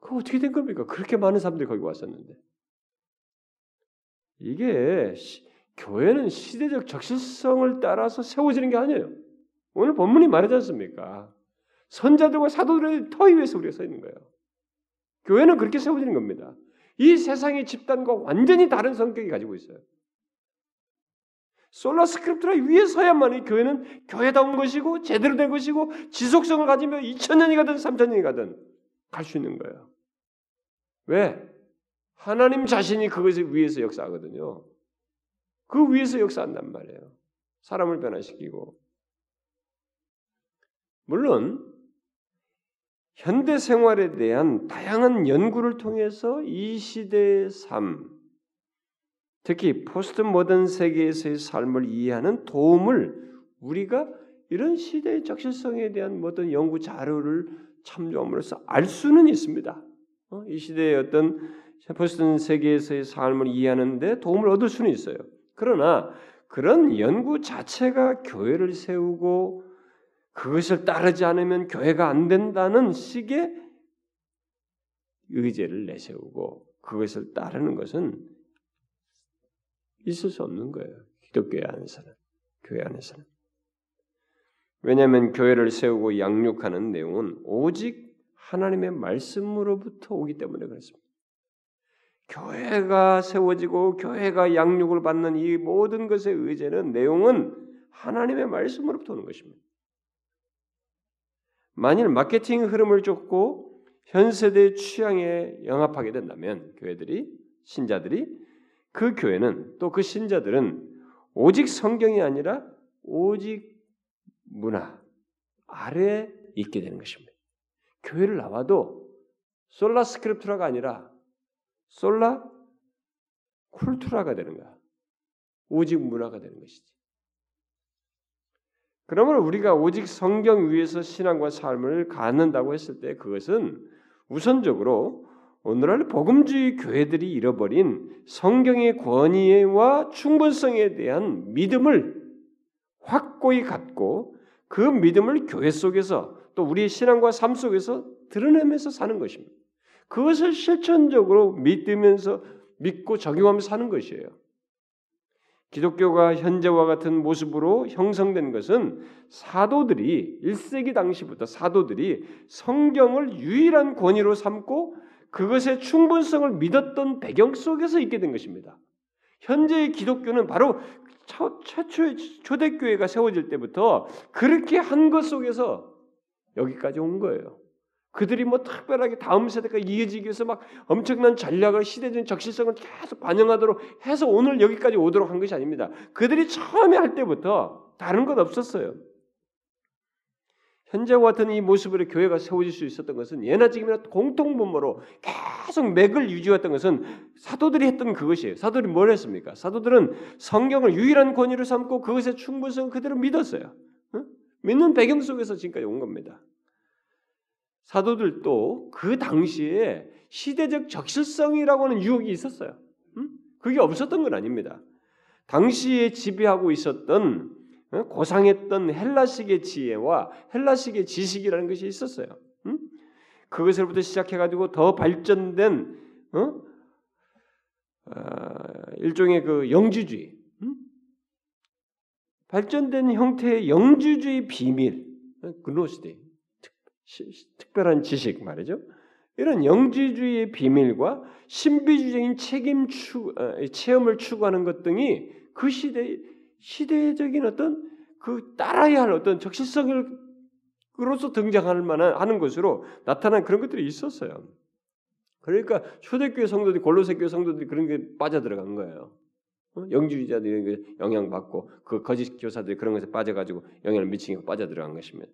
B: 그 어떻게 된 겁니까? 그렇게 많은 사람들이 거기 왔었는데. 이게 시, 교회는 시대적 적실성을 따라서 세워지는 게 아니에요. 오늘 본문이 말하지 않습니까? 선자들과 사도들의 터 위에서 우리가 서 있는 거예요. 교회는 그렇게 세워지는 겁니다. 이 세상의 집단과 완전히 다른 성격이 가지고 있어요. 솔라 스크립트라 위에 서야만 이 교회는 교회다운 것이고 제대로 된 것이고 지속성을 가지며 2000년이 가든 3000년이 가든 갈 수 있는 거예요. 왜? 하나님 자신이 그것을 위해서 역사하거든요. 그 위에서 역사한단 말이에요. 사람을 변화시키고. 물론 현대 생활에 대한 다양한 연구를 통해서 이 시대의 삶, 특히 post modern 세계에서의 삶을 이해하는 도움을 우리가 이런 시대의 적실성에 대한 어떤 연구 자료를 참조함으로써 알 수는 있습니다. 어? 이 시대의 어떤 post 세계에서의 삶을 이해하는데 도움을 얻을 수는 있어요. 그러나 그런 연구 자체가 교회를 세우고 그것을 따르지 않으면 교회가 안 된다는 식의 의제를 내세우고 그것을 따르는 것은 있을 수 없는 거예요. 기독교 안에서는 교회 안에서는 왜냐하면 교회를 세우고 양육하는 내용은 오직 하나님의 말씀으로부터 오기 때문에 그렇습니다. 교회가 세워지고 교회가 양육을 받는 이 모든 것의 의제는 내용은 하나님의 말씀으로부터 오는 것입니다. 만일 마케팅 흐름을 쫓고 현 세대의 취향에 영합하게 된다면 교회들이 신자들이 그 교회는 또 그 신자들은 오직 성경이 아니라 오직 문화 아래에 있게 되는 것입니다. 교회를 나와도 솔라 스크립트라가 아니라 솔라 쿨투라가 되는 거야. 오직 문화가 되는 것이지. 그러면 우리가 오직 성경 위에서 신앙과 삶을 갖는다고 했을 때 그것은 우선적으로 오늘날 복음주의 교회들이 잃어버린 성경의 권위와 충분성에 대한 믿음을 확고히 갖고 그 믿음을 교회 속에서 또 우리의 신앙과 삶 속에서 드러내면서 사는 것입니다. 그것을 실천적으로 믿으면서 믿고 적용하면서 사는 것이에요. 기독교가 현재와 같은 모습으로 형성된 것은 사도들이 1세기 당시부터 사도들이 성경을 유일한 권위로 삼고 그것의 충분성을 믿었던 배경 속에서 있게 된 것입니다. 현재의 기독교는 바로 최초의 초대교회가 세워질 때부터 그렇게 한 것 속에서 여기까지 온 거예요. 그들이 뭐 특별하게 다음 세대가 이어지기 위해서 막 엄청난 전략을 시대적인 적실성을 계속 반영하도록 해서 오늘 여기까지 오도록 한 것이 아닙니다. 그들이 처음에 할 때부터 다른 것 없었어요. 현재와 같은 이 모습으로 교회가 세워질 수 있었던 것은 예나 지금이나 공통분모로 계속 맥을 유지했던 것은 사도들이 했던 그것이에요. 사도들이 뭘 했습니까? 사도들은 성경을 유일한 권위로 삼고 그것의 충분성을 그대로 믿었어요. 믿는 배경 속에서 지금까지 온 겁니다. 사도들도 그 당시에 시대적 적실성이라고 하는 유혹이 있었어요. 그게 없었던 건 아닙니다. 당시에 지배하고 있었던 어, 고상했던 헬라식의 지혜와 헬라식의 지식이라는 것이 있었어요. 그것을부터 시작해가지고 더 발전된 어? 아, 일종의 그 영주주의, 발전된 형태의 영주주의 비밀, 어, 특별한 지식 말이죠. 이런 영지주의의 비밀과 신비주의적인 책임 추, 어, 체험을 추구하는 것 등이 그 시대 시대적인 어떤 그 따라야 할 어떤 적실성으로서 등장할 만한 하는 것으로 나타난 그런 것들이 있었어요. 그러니까 초대교회 성도들이 골로새 교회 성도들이 그런 게 빠져 들어간 거예요. 어? 영주의자들이 영향 받고 그 거짓 교사들이 그런 것에 빠져가지고 영향을 미치고 빠져 들어간 것입니다.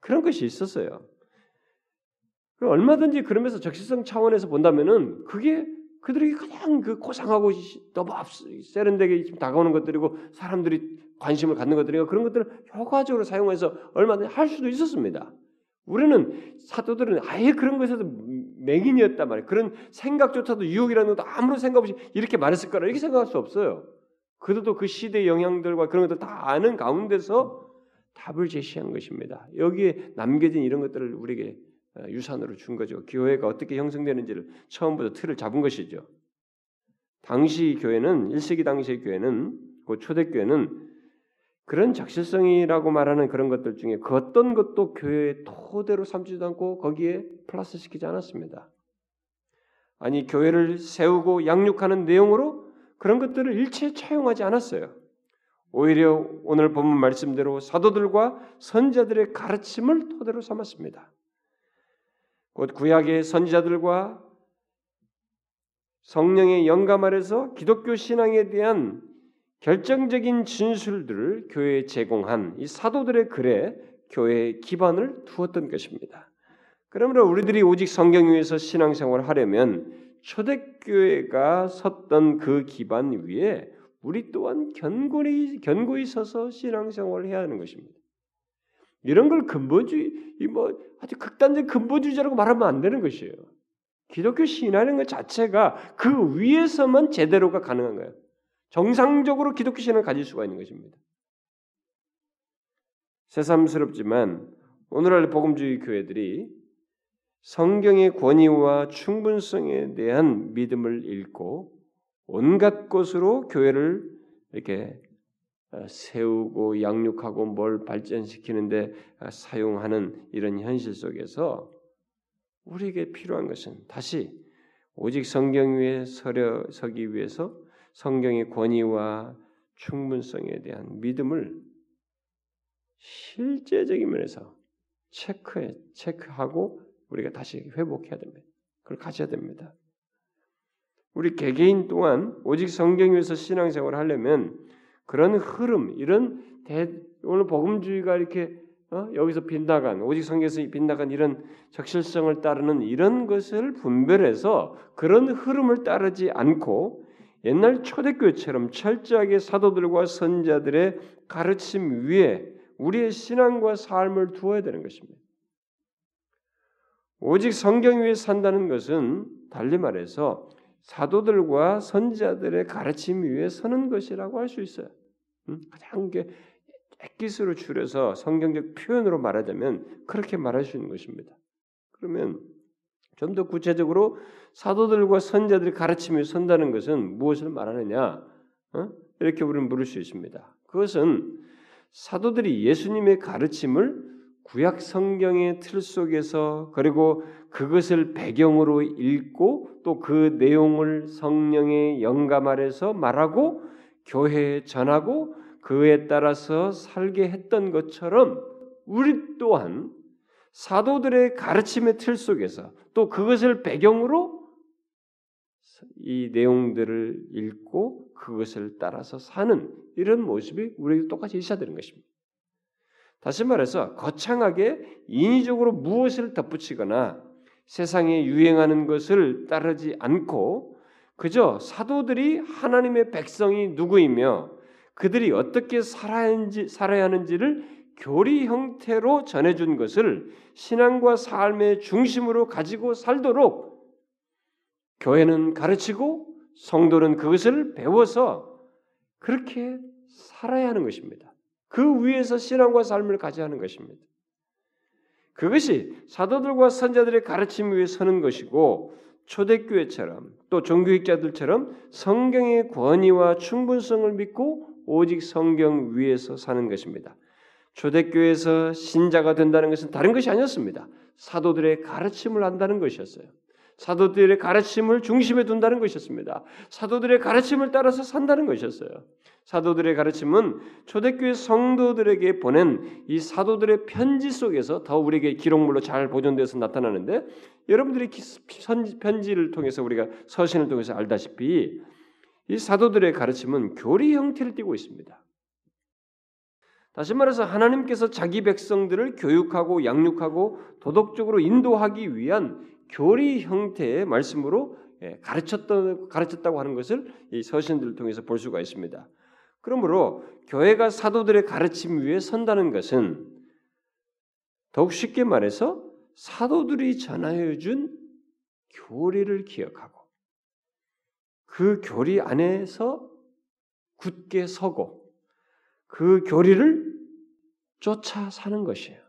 B: 그런 것이 있었어요. 얼마든지 그러면서 적시성 차원에서 본다면은 그게 그들이 그냥 그 고상하고 너무 세련되게 다가오는 것들이고 사람들이 관심을 갖는 것들이고 그런 것들을 효과적으로 사용해서 얼마든지 할 수도 있었습니다. 우리는 사도들은 아예 그런 것에서 맹인이었단 말이에요. 그런 생각조차도 유혹이라는 것도 아무런 생각 없이 이렇게 말했을 거라 이렇게 생각할 수 없어요. 그들도 그 시대의 영향들과 그런 것들 다 아는 가운데서 답을 제시한 것입니다. 여기에 남겨진 이런 것들을 우리에게 어, 유산으로 준 거죠. 교회가 어떻게 형성되는지를 처음부터 틀을 잡은 것이죠. 당시 교회는 1세기 당시의 교회는 그 초대교회는 그런 적실성이라고 말하는 그런 것들 중에 그 어떤 것도 교회의 토대로 삼지도 않고 거기에 플러스 시키지 않았습니다. 아니 교회를 세우고 양육하는 내용으로 그런 것들을 일체 차용하지 않았어요. 오히려 오늘 본문 말씀대로 사도들과 선자들의 가르침을 토대로 삼았습니다. 곧 구약의 선지자들과 성령의 영감 아래서 기독교 신앙에 대한 결정적인 진술들을 교회에 제공한 이 사도들의 글에 교회의 기반을 두었던 것입니다. 그러므로 우리들이 오직 성경 위에서 신앙생활을 하려면 초대교회가 섰던 그 기반 위에 우리 또한 견고히 견고히 서서 신앙생활을 해야 하는 것입니다. 이런 걸 근본주의, 뭐 아주 극단적 근본주의자라고 말하면 안 되는 것이에요. 기독교 신앙이라는 것 자체가 그 위에서만 제대로가 가능한 거예요. 정상적으로 기독교 신앙을 가질 수가 있는 것입니다. 새삼스럽지만 오늘날 복음주의 교회들이 성경의 권위와 충분성에 대한 믿음을 잃고 온갖 것으로 교회를 이렇게 어, 세우고 양육하고 뭘 발전시키는데 어, 사용하는 이런 현실 속에서 우리에게 필요한 것은 다시 오직 성경 위에 서려 서기 위해서 성경의 권위와 충분성에 대한 믿음을 실제적인 면에서 체크해 체크하고 우리가 다시 회복해야 됩니다. 그걸 가져야 됩니다. 우리 개개인 또한 오직 성경 위에서 신앙생활을 하려면 그런 흐름, 이런 대, 오늘 복음주의가 이렇게 어? 여기서 빗나간 오직 성경에서 빗나간 이런 적실성을 따르는 이런 것을 분별해서 그런 흐름을 따르지 않고 옛날 초대교회처럼 철저하게 사도들과 선자들의 가르침 위에 우리의 신앙과 삶을 두어야 되는 것입니다. 오직 성경 위에 산다는 것은 달리 말해서 사도들과 선지자들의 가르침 위에 서는 것이라고 할 수 있어요. 가장 게 액기스로 줄여서 성경적 표현으로 말하자면 그렇게 말할 수 있는 것입니다. 그러면 좀 더 구체적으로 사도들과 선자들의 가르침에 선다는 것은 무엇을 말하느냐? 어? 이렇게 우리는 물을 수 있습니다. 그것은 사도들이 예수님의 가르침을 구약 성경의 틀 속에서 그리고 그것을 배경으로 읽고 또 그 내용을 성령의 영감 아래서 말하고 교회에 전하고 그에 따라서 살게 했던 것처럼 우리 또한 사도들의 가르침의 틀 속에서 또 그것을 배경으로 이 내용들을 읽고 그것을 따라서 사는 이런 모습이 우리에게 똑같이 있어야 되는 것입니다. 다시 말해서 거창하게 인위적으로 무엇을 덧붙이거나 세상에 유행하는 것을 따르지 않고 그저 사도들이 하나님의 백성이 누구이며 그들이 어떻게 살아야 하는지, 살아야 하는지를 교리 형태로 전해준 것을 신앙과 삶의 중심으로 가지고 살도록 교회는 가르치고 성도는 그것을 배워서 그렇게 살아야 하는 것입니다. 그 위에서 신앙과 삶을 가져야 하는 것입니다. 그것이 사도들과 선자들의 가르침 위에 서는 것이고 초대교회처럼 또 종교학자들처럼 성경의 권위와 충분성을 믿고 오직 성경 위에서 사는 것입니다. 초대교회에서 신자가 된다는 것은 다른 것이 아니었습니다. 사도들의 가르침을 한다는 것이었어요. 사도들의 가르침을 중심에 둔다는 것이었습니다. 사도들의 가르침을 따라서 산다는 것이었어요. 사도들의 가르침은 초대교회 성도들에게 보낸 이 사도들의 편지 속에서 더 우리에게 기록물로 잘 보존돼서 나타나는데 여러분들이 편지를 통해서 우리가 서신을 통해서 알다시피 이 사도들의 가르침은 교리 형태를 띠고 있습니다. 다시 말해서 하나님께서 자기 백성들을 교육하고 양육하고 도덕적으로 인도하기 위한 교리 형태의 말씀으로 예, 가르쳤던 가르쳤다고 하는 것을 이 서신들을 통해서 볼 수가 있습니다. 그러므로 교회가 사도들의 가르침 위에 선다는 것은 더욱 쉽게 말해서 사도들이 전하여 준 교리를 기억하고 그 교리 안에서 굳게 서고 그 교리를 쫓아 사는 것이에요.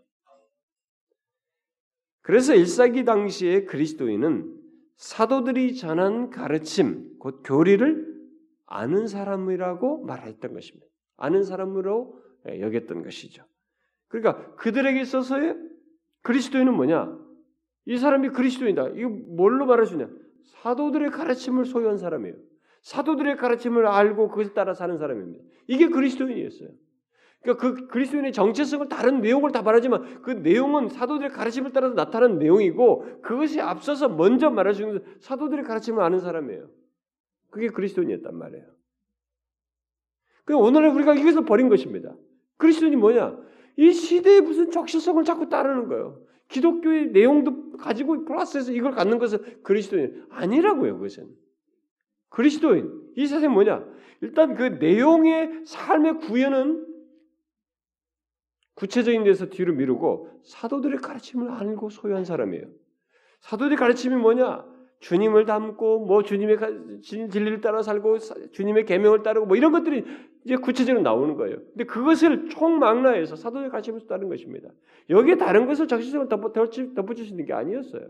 B: 그래서 일사기 당시에 그리스도인은 사도들이 전한 가르침, 곧 교리를 아는 사람이라고 말했던 것입니다. 아는 사람으로 여겼던 것이죠. 그러니까 그들에게 있어서의 그리스도인은 뭐냐? 이 사람이 그리스도인다. 이거 뭘로 있냐? 사도들의 가르침을 소유한 사람이에요. 사도들의 가르침을 알고 그것을 따라 사는 사람입니다. 이게 그리스도인이었어요. 그러니까 그 그리스도인의 정체성을 다른 내용을 다 말하지만 그 내용은 사도들의 가르침을 따라서 나타나는 내용이고 그것이 앞서서 먼저 말할 수 있는 사도들의 가르침을 아는 사람이에요. 그게 그리스도인이었단 말이에요. 그 오늘날 우리가 이것을 버린 것입니다. 그리스도인이 뭐냐? 이 시대의 무슨 적실성을 자꾸 따르는 거예요. 기독교의 내용도 가지고 플러스해서 이걸 갖는 것은 그리스도인 아니라고요. 그것은 그리스도인 이 세상이 뭐냐? 일단 그 내용의 삶의 구현은 구체적인 데서 뒤로 미루고 사도들의 가르침을 알고 소유한 사람이에요. 사도들의 가르침이 뭐냐? 주님을 닮고 뭐 주님의 진리를 따라 살고 주님의 계명을 따르고 뭐 이런 것들이 이제 구체적으로 나오는 거예요. 근데 그것을 총망라해서 사도의 가르침에서 따른 것입니다. 여기에 다른 것을 적시적으로 덧붙일 수 있는 게 아니었어요.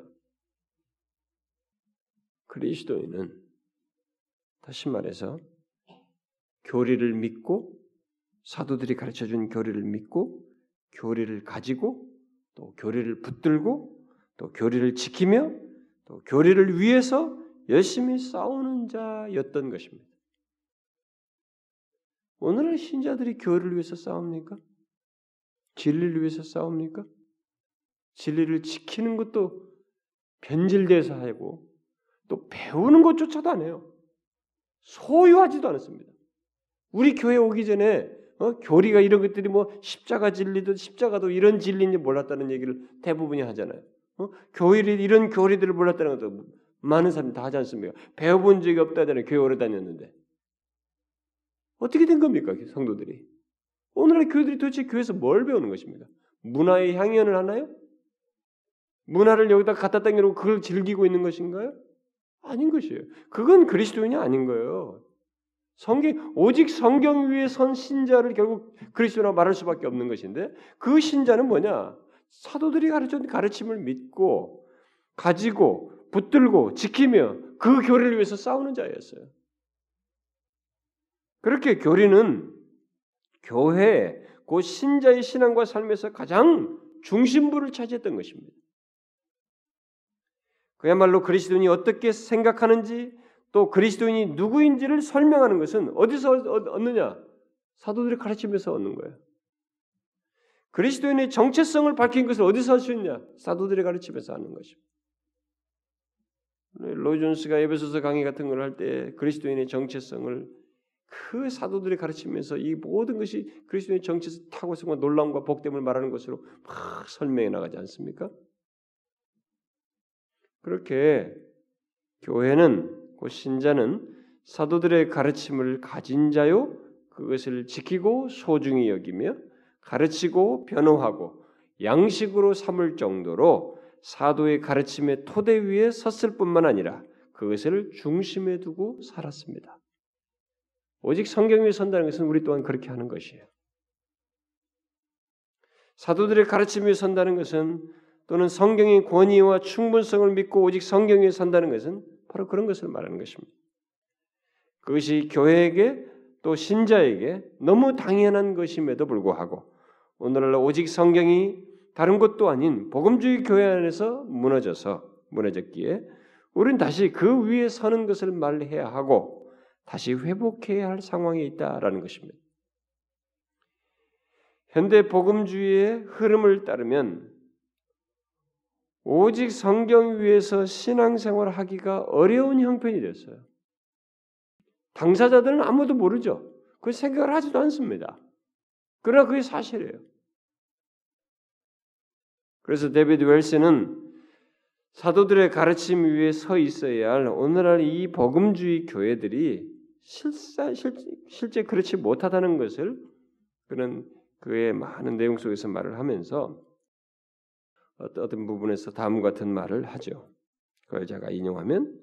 B: 그리스도인은 다시 말해서 교리를 믿고 사도들이 가르쳐 준 교리를 믿고 교리를 가지고 또 교리를 붙들고 또 교리를 지키며 또 교리를 위해서 열심히 싸우는 자였던 것입니다. 오늘날 신자들이 교리를 위해서 싸웁니까? 진리를 위해서 싸웁니까? 진리를 지키는 것도 변질돼서 하고 또 배우는 것조차도 안 해요. 소유하지도 않았습니다. 우리 교회 오기 전에 어? 교리가 이런 것들이 뭐 십자가 진리도 십자가도 이런 진리인지 몰랐다는 얘기를 대부분이 하잖아요. 어? 교리를 이런 교리들을 몰랐다는 것도 많은 사람이 다 하지 않습니까? 배워본 적이 없다잖아요. 교회 오래 다녔는데 어떻게 된 겁니까, 성도들이? 오늘의 교회들이 도대체 교회에서 뭘 배우는 것입니까? 문화의 향연을 하나요? 문화를 여기다 갖다 당기고 그걸 즐기고 있는 것인가요? 아닌 것이에요. 그건 그리스도인이 아닌 거예요. 성경 오직 성경 위에 선 신자를 결국 그리스도라고 말할 수밖에 없는 것인데 그 신자는 뭐냐? 사도들이 가르친 가르침을 믿고 가지고 붙들고 지키며 그 교리를 위해서 싸우는 자였어요. 그렇게 교리는 교회 그 신자의 신앙과 삶에서 가장 중심부를 차지했던 것입니다. 그야말로 그리스도인이 어떻게 생각하는지 또 그리스도인이 누구인지를 설명하는 것은 어디서 얻느냐? 사도들의 가르침에서 얻는 거예요. 그리스도인의 정체성을 밝힌 것을 어디서 할 수 있냐? 사도들의 가르침에서 하는 것입니다. 로존스가 에베소서 강의 같은 걸 할 때 그리스도인의 정체성을 그 사도들의 가르치면서 이 모든 것이 그리스도의 정체성 타고성과 놀라움과 복됨을 말하는 것으로 막 설명해 나가지 않습니까? 그렇게 교회는 그 신자는 사도들의 가르침을 가진 자요 그것을 지키고 소중히 여기며 가르치고 변호하고 양식으로 삼을 정도로 사도의 가르침의 토대 위에 섰을 뿐만 아니라 그것을 중심에 두고 살았습니다. 오직 성경 위에 선다는 것은 우리 또한 그렇게 하는 것이에요. 사도들의 가르침 위에 선다는 것은 또는 성경의 권위와 충분성을 믿고 오직 성경 위에 선다는 것은 바로 그런 것을 말하는 것입니다. 그것이 교회에게 또 신자에게 너무 당연한 것임에도 불구하고 오늘날 오직 성경이 다른 것도 아닌 복음주의 교회 안에서 무너져서 무너졌기에 우리는 다시 그 위에 서는 것을 말해야 하고 다시 회복해야 할 상황에 있다라는 것입니다. 현대 복음주의의 흐름을 따르면 오직 성경 위에서 신앙생활을 하기가 어려운 형편이 됐어요. 당사자들은 아무도 모르죠. 그 생각을 하지도 않습니다. 그러나 그게 사실이에요. 그래서 데비드 웰스는 사도들의 가르침 위에 서 있어야 할 오늘날 이 복음주의 교회들이 실사, 실, 실제 그렇지 못하다는 것을 그런 그의 많은 내용 속에서 말을 하면서 어떤 부분에서 다음 같은 말을 하죠. 그걸 제가 인용하면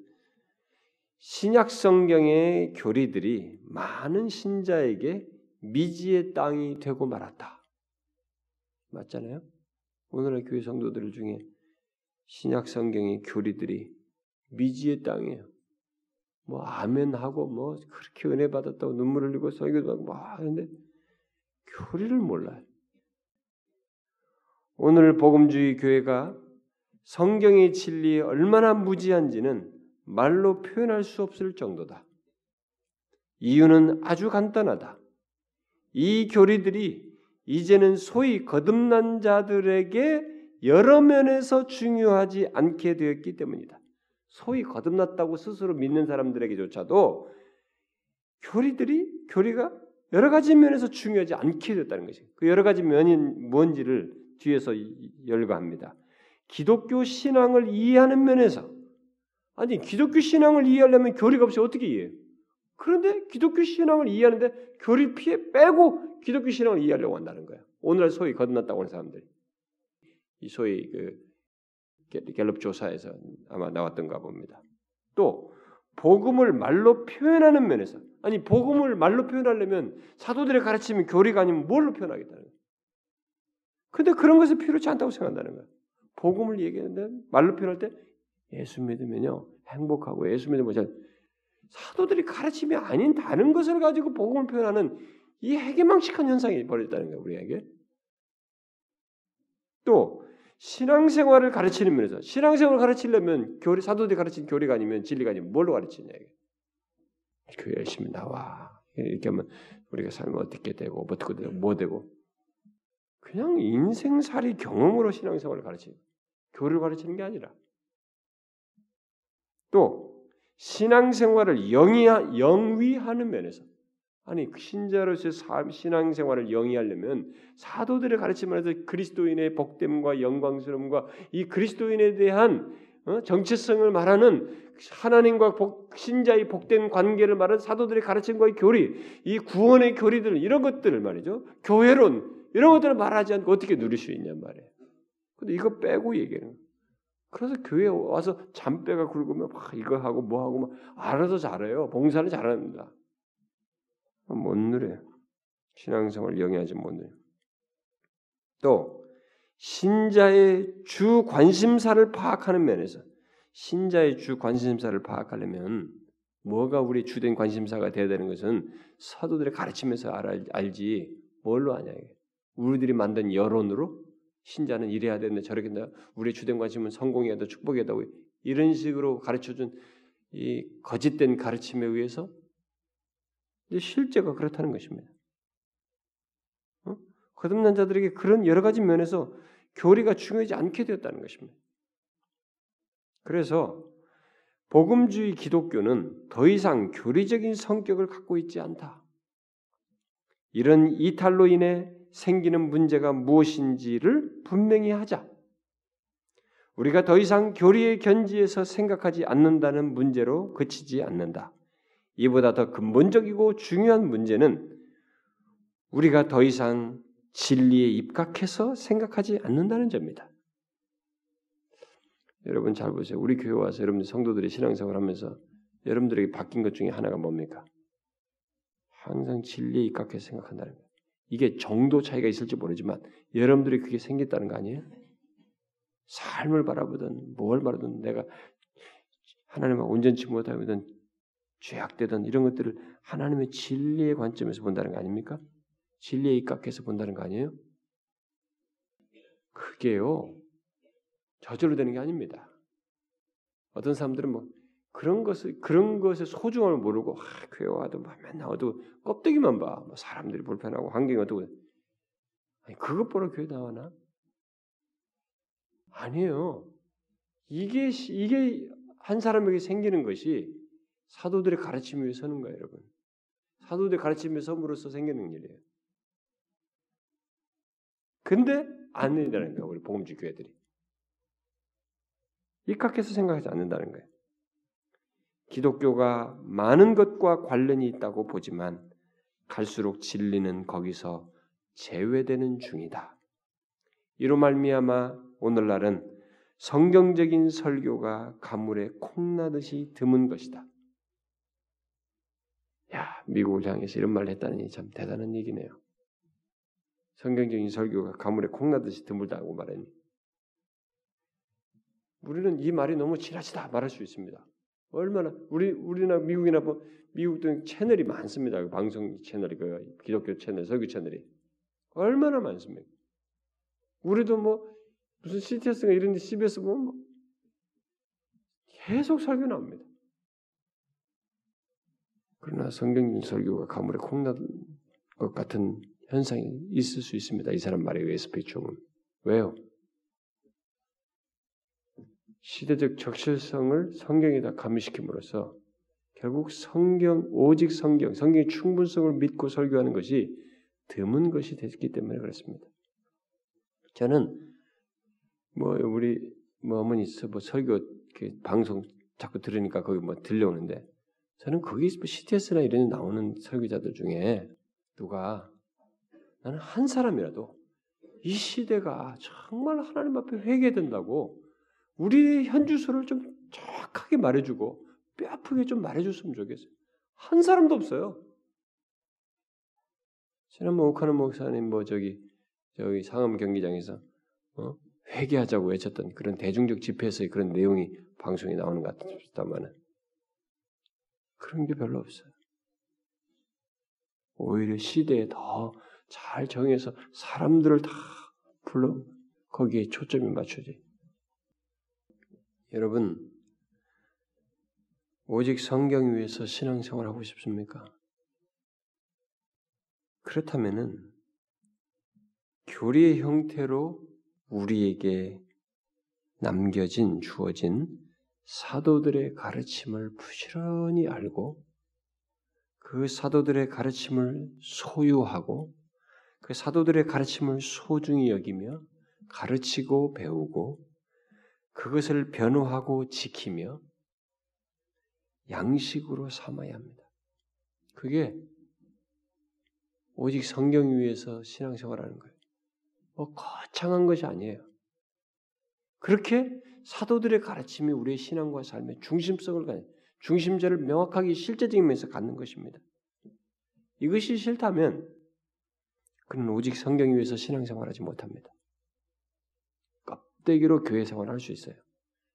B: 신약 성경의 교리들이 많은 신자에게 미지의 땅이 되고 말았다. 맞잖아요? 오늘의 교회 성도들 중에 신약 성경의 교리들이 미지의 땅이에요. 뭐 아멘 하고 뭐 그렇게 은혜 받았다고 눈물 흘리고 설교도 하고 뭐 하는데 교리를 몰라요. 오늘 복음주의 교회가 성경의 진리에 얼마나 무지한지는 말로 표현할 수 없을 정도다. 이유는 아주 간단하다. 이 교리들이 이제는 소위 거듭난 자들에게 여러 면에서 중요하지 않게 되었기 때문이다. 소위 거듭났다고 스스로 믿는 사람들에게조차도 교리들이 교리가 여러 가지 면에서 중요하지 않게 됐다는 것이. 그 여러 가지 면이 뭔지를 뒤에서 열거합니다. 기독교 신앙을 이해하는 면에서 아니 기독교 신앙을 이해하려면 교리가 없이 어떻게 이해해요? 그런데 기독교 신앙을 이해하는데 교리 피해 빼고 기독교 신앙을 이해하려고 한다는 거예요. 오늘 소위 거듭났다고 하는 사람들이 이 소위 그 갤럽 조사에서 아마 나왔던가 봅니다. 또 복음을 말로 표현하는 면에서 아니 복음을 말로 표현하려면 사도들의 가르침이 교리가 아니면 뭘로 표현하겠다는 거예요. 근데 그런 것이 필요치 않다고 생각한다는 거예요. 복음을 얘기하는데 말로 표현할 때 예수 믿으면요 행복하고 예수 믿으면 뭐냐 사도들이 가르침이 아닌 다른 것을 가지고 복음을 표현하는 이 해괴망측한 현상이 벌어졌다는 거예요 우리에게. 또 신앙생활을 가르치는 면에서 신앙생활을 가르치려면 교리 사도들이 가르친 교리가 아니면 진리가 아니면 뭘로 가르치냐 이게. 그 열심히 나와 이렇게 하면 우리가 삶을 어떻게 되고 어떻게 되고 뭐 되고 그냥 인생살이 경험으로 신앙생활을 가르치는 교리를 가르치는 게 아니라 또 신앙생활을 영위하, 영위하는 면에서 아니 신자로서의 삶, 신앙생활을 영위하려면 사도들의 가르침을 서 그리스도인의 복됨과 영광스러움과 이 그리스도인에 대한 어? 정체성을 말하는 하나님과 복, 신자의 복된 관계를 말하는 사도들의 가르침과의 교리, 이 구원의 교리들 이런 것들을 말이죠. 교회론 이런 것들을 말하지 않고 어떻게 누릴 수 있냔 말이에요. 근데 이거 빼고 얘기하는. 그래서 교회 와서 잠배가 굵으면 막 이거 하고 뭐 하고 막 알아서 잘해요. 봉사를 잘합니다. 못 누려요. 신앙생활 영위하지 못 누려요. 또 신자의 주 관심사를 파악하는 면에서 신자의 주 관심사를 파악하려면 뭐가 우리 주된 관심사가 되어야 되는 것은 사도들의 가르치면서 알지 뭘로 아냐 이게. 우리들이 만든 여론으로 신자는 이래야 되는데 저렇게 된다. 우리의 주된 관심은 성공해야 돼, 축복해야 되고 이런 식으로 가르쳐준 이 거짓된 가르침에 의해서 실제가 그렇다는 것입니다. 어? 거듭난 자들에게 그런 여러 가지 면에서 교리가 중요하지 않게 되었다는 것입니다. 그래서 복음주의 기독교는 더 이상 교리적인 성격을 갖고 있지 않다. 이런 이탈로 인해 생기는 문제가 무엇인지를 분명히 하자. 우리가 더 이상 교리의 견지에서 생각하지 않는다는 문제로 그치지 않는다. 이보다 더 근본적이고 중요한 문제는 우리가 더 이상 진리에 입각해서 생각하지 않는다는 점입니다. 여러분 잘 보세요. 우리 교회 와서 여러분들 성도들이 신앙생활 하면서 여러분들에게 바뀐 것 중에 하나가 뭡니까? 항상 진리에 입각해서 생각한다는 거예요. 이게 정도 차이가 있을지 모르지만 여러분들이 그게 생겼다는 거 아니에요? 삶을 바라보든 뭘 바라든 내가 하나님과 온전치 못하거든 죄악되든 이런 것들을 하나님의 진리의 관점에서 본다는 거 아닙니까? 진리에 입각해서 본다는 거 아니에요? 그게요 저절로 되는 게 아닙니다. 어떤 사람들은 뭐 그런 것을 그런 것의 소중함을 모르고 아, 교회 와도 뭐 맨날 와도 껍데기만 봐. 뭐 사람들이 불편하고 환경이 어떻고 아니 그것 보러 교회 나와나? 아니에요. 이게 이게 한 사람에게 생기는 것이 사도들의 가르침 위에 서는 거예요, 여러분. 사도들의 가르침에 섬으로써 생기는 일이에요. 근데 안 된다는 거예요, 우리 복음주 교회들이. 입각해서 생각하지 않는다는 거예요. 기독교가 많은 것과 관련이 있다고 보지만 갈수록 진리는 거기서 제외되는 중이다. 이로 말미암아 오늘날은 성경적인 설교가 가물에 콩나듯이 드문 것이다. 야, 미국을 향해서 이런 말을 했다니 참 대단한 얘기네요. 성경적인 설교가 가물에 콩나듯이 드물다고 말했니? 우리는 이 말이 너무 지나치다 말할 수 있습니다. 얼마나 우리 우리나 미국이나 뭐 미국도 채널이 많습니다. 그 방송 채널이 그 기독교 채널, 설교 채널이 얼마나 많습니까? 우리도 뭐 무슨 CTS가 이런 데 CBS 보면 뭐 계속 설교 나옵니다. 그러나 성경적 설교가 가물에 콩나것 같은 현상이 있을 수 있습니다. 이 사람 말에 의해서 비추면 왜요? 시대적 적실성을 성경에다 가미시킴으로써 결국 성경 오직 성경 성경의 충분성을 믿고 설교하는 것이 드문 것이 됐기 때문에 그렇습니다. 저는 뭐 우리 뭐 어머니 뭐 설교 방송 자꾸 들으니까 거기 뭐 들려오는데 저는 거기 CTS나 이런 데 나오는 설교자들 중에 누가 나는 한 사람이라도 이 시대가 정말 하나님 앞에 회개된다고 우리 현주소를 좀 정확하게 말해주고 뼈 아프게 좀 말해줬으면 좋겠어요. 한 사람도 없어요. 지난번 오카노 목사님 뭐 저기 저기 상암 경기장에서 어? 회개하자고 외쳤던 그런 대중적 집회에서의 그런 내용이 방송에 나오는 것 같다만은 그런 게 별로 없어요. 오히려 시대에 더 잘 정해서 사람들을 다 불러 거기에 초점이 맞춰지. 여러분 오직 성경 위에서 신앙생활 하고 싶습니까? 그렇다면은 교리의 형태로 우리에게 남겨진 주어진 사도들의 가르침을 부지런히 알고 그 사도들의 가르침을 소유하고 그 사도들의 가르침을 소중히 여기며 가르치고 배우고 그것을 변호하고 지키며 양식으로 삼아야 합니다. 그게 오직 성경 위에서 신앙생활하는 거예요. 뭐 거창한 것이 아니에요. 그렇게 사도들의 가르침이 우리의 신앙과 삶의 중심성을 가진 중심제를 명확하게 실제적인 면에서 갖는 것입니다. 이것이 싫다면 그는 오직 성경 위에서 신앙생활하지 못합니다. 껍데기로 교회 생활할 수 있어요.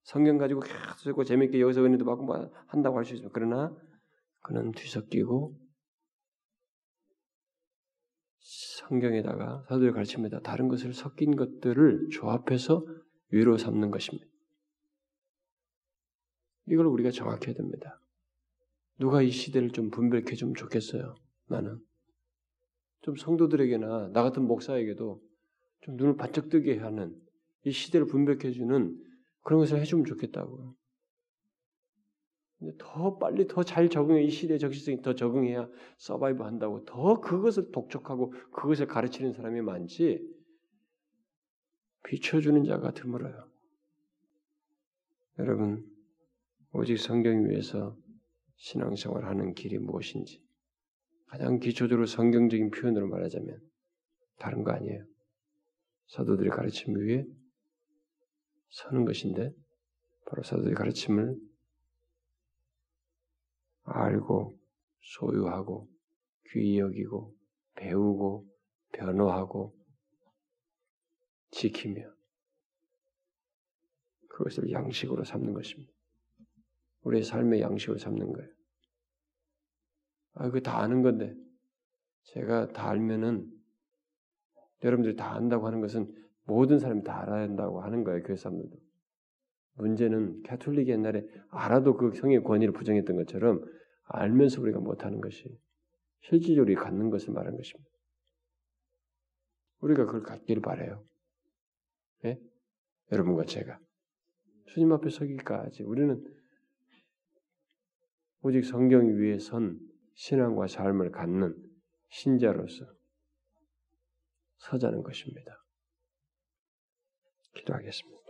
B: 성경 가지고 계속 읽고 재밌게 여기서 은혜도 받고 뭐 한다고 할 수 있어요. 그러나 그는 뒤섞이고 성경에다가 사도의 가르침에다 다른 것을 섞인 것들을 조합해서 위로 삼는 것입니다. 이걸 우리가 정확해야 됩니다. 누가 이 시대를 좀 분별해 주면 좋겠어요. 나는 좀 성도들에게나 나 같은 목사에게도 좀 눈을 반짝 뜨게 하는 이 시대를 분별해 주는 그런 것을 해주면 좋겠다고요. 더 빨리 더 잘 적응해 이 시대 적시성이 더 적응해야 서바이브 한다고 더 그것을 독촉하고 그것을 가르치는 사람이 많지 비춰주는 자가 드물어요. 여러분 오직 성경 위에서 신앙생활 하는 길이 무엇인지 가장 기초적으로 성경적인 표현으로 말하자면 다른 거 아니에요. 사도들의 가르침 위에 서는 것인데 바로 사도들의 가르침을 알고 소유하고 귀히 여기고 배우고 변호하고 지키며 그것을 양식으로 삼는 것입니다. 우리의 삶의 양식으로 삼는 거예요. 아, 그거 다 아는 건데 제가 다 알면은 여러분들이 다 안다고 하는 것은 모든 사람이 다 알아야 한다고 하는 거예요. 교회 사람들도. 문제는 캐톨릭이 옛날에 알아도 그 성의 권위를 부정했던 것처럼 알면서 우리가 못하는 것이 실질적으로 갖는 것을 말하는 것입니다. 우리가 그걸 갖기를 바래요. 예? 여러분과 제가 주님 앞에 서기까지 우리는 오직 성경 위에 선 신앙과 삶을 갖는 신자로서 서자는 것입니다. 기도하겠습니다.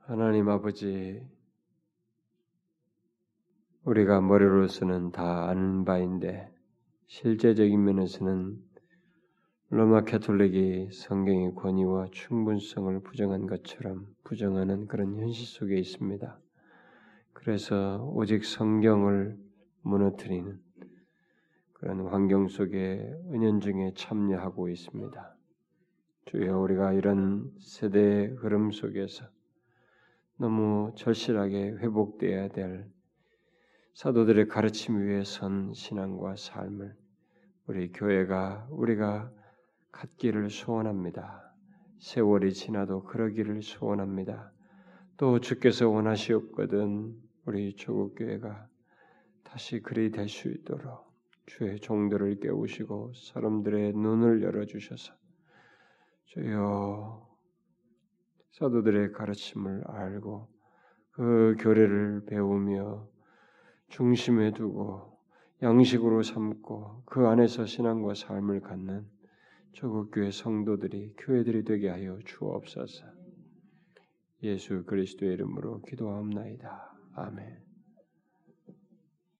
B: 하나님 아버지, 우리가 머리로서는 다 아는 바인데 실제적인 면에서는 로마 캐톨릭이 성경의 권위와 충분성을 부정한 것처럼 부정하는 그런 현실 속에 있습니다. 그래서 오직 성경을 무너뜨리는 그런 환경 속에 은연중에 참여하고 있습니다. 주여 우리가 이런 세대의 흐름 속에서 너무 절실하게 회복되어야 될 사도들의 가르침 위에 선 신앙과 삶을 우리 교회가 우리가 갖기를 소원합니다. 세월이 지나도 그러기를 소원합니다. 또 주께서 원하시었거든 우리 조국 교회가 다시 그리 될 수 있도록 주의 종들을 깨우시고 사람들의 눈을 열어 주셔서 주여 사도들의 가르침을 알고 그 교례를 배우며 중심에 두고 양식으로 삼고 그 안에서 신앙과 삶을 갖는 조국 교회 성도들이 교회들이 되게 하여 주옵소서. 예수 그리스도의 이름으로 기도하옵나이다. 아멘.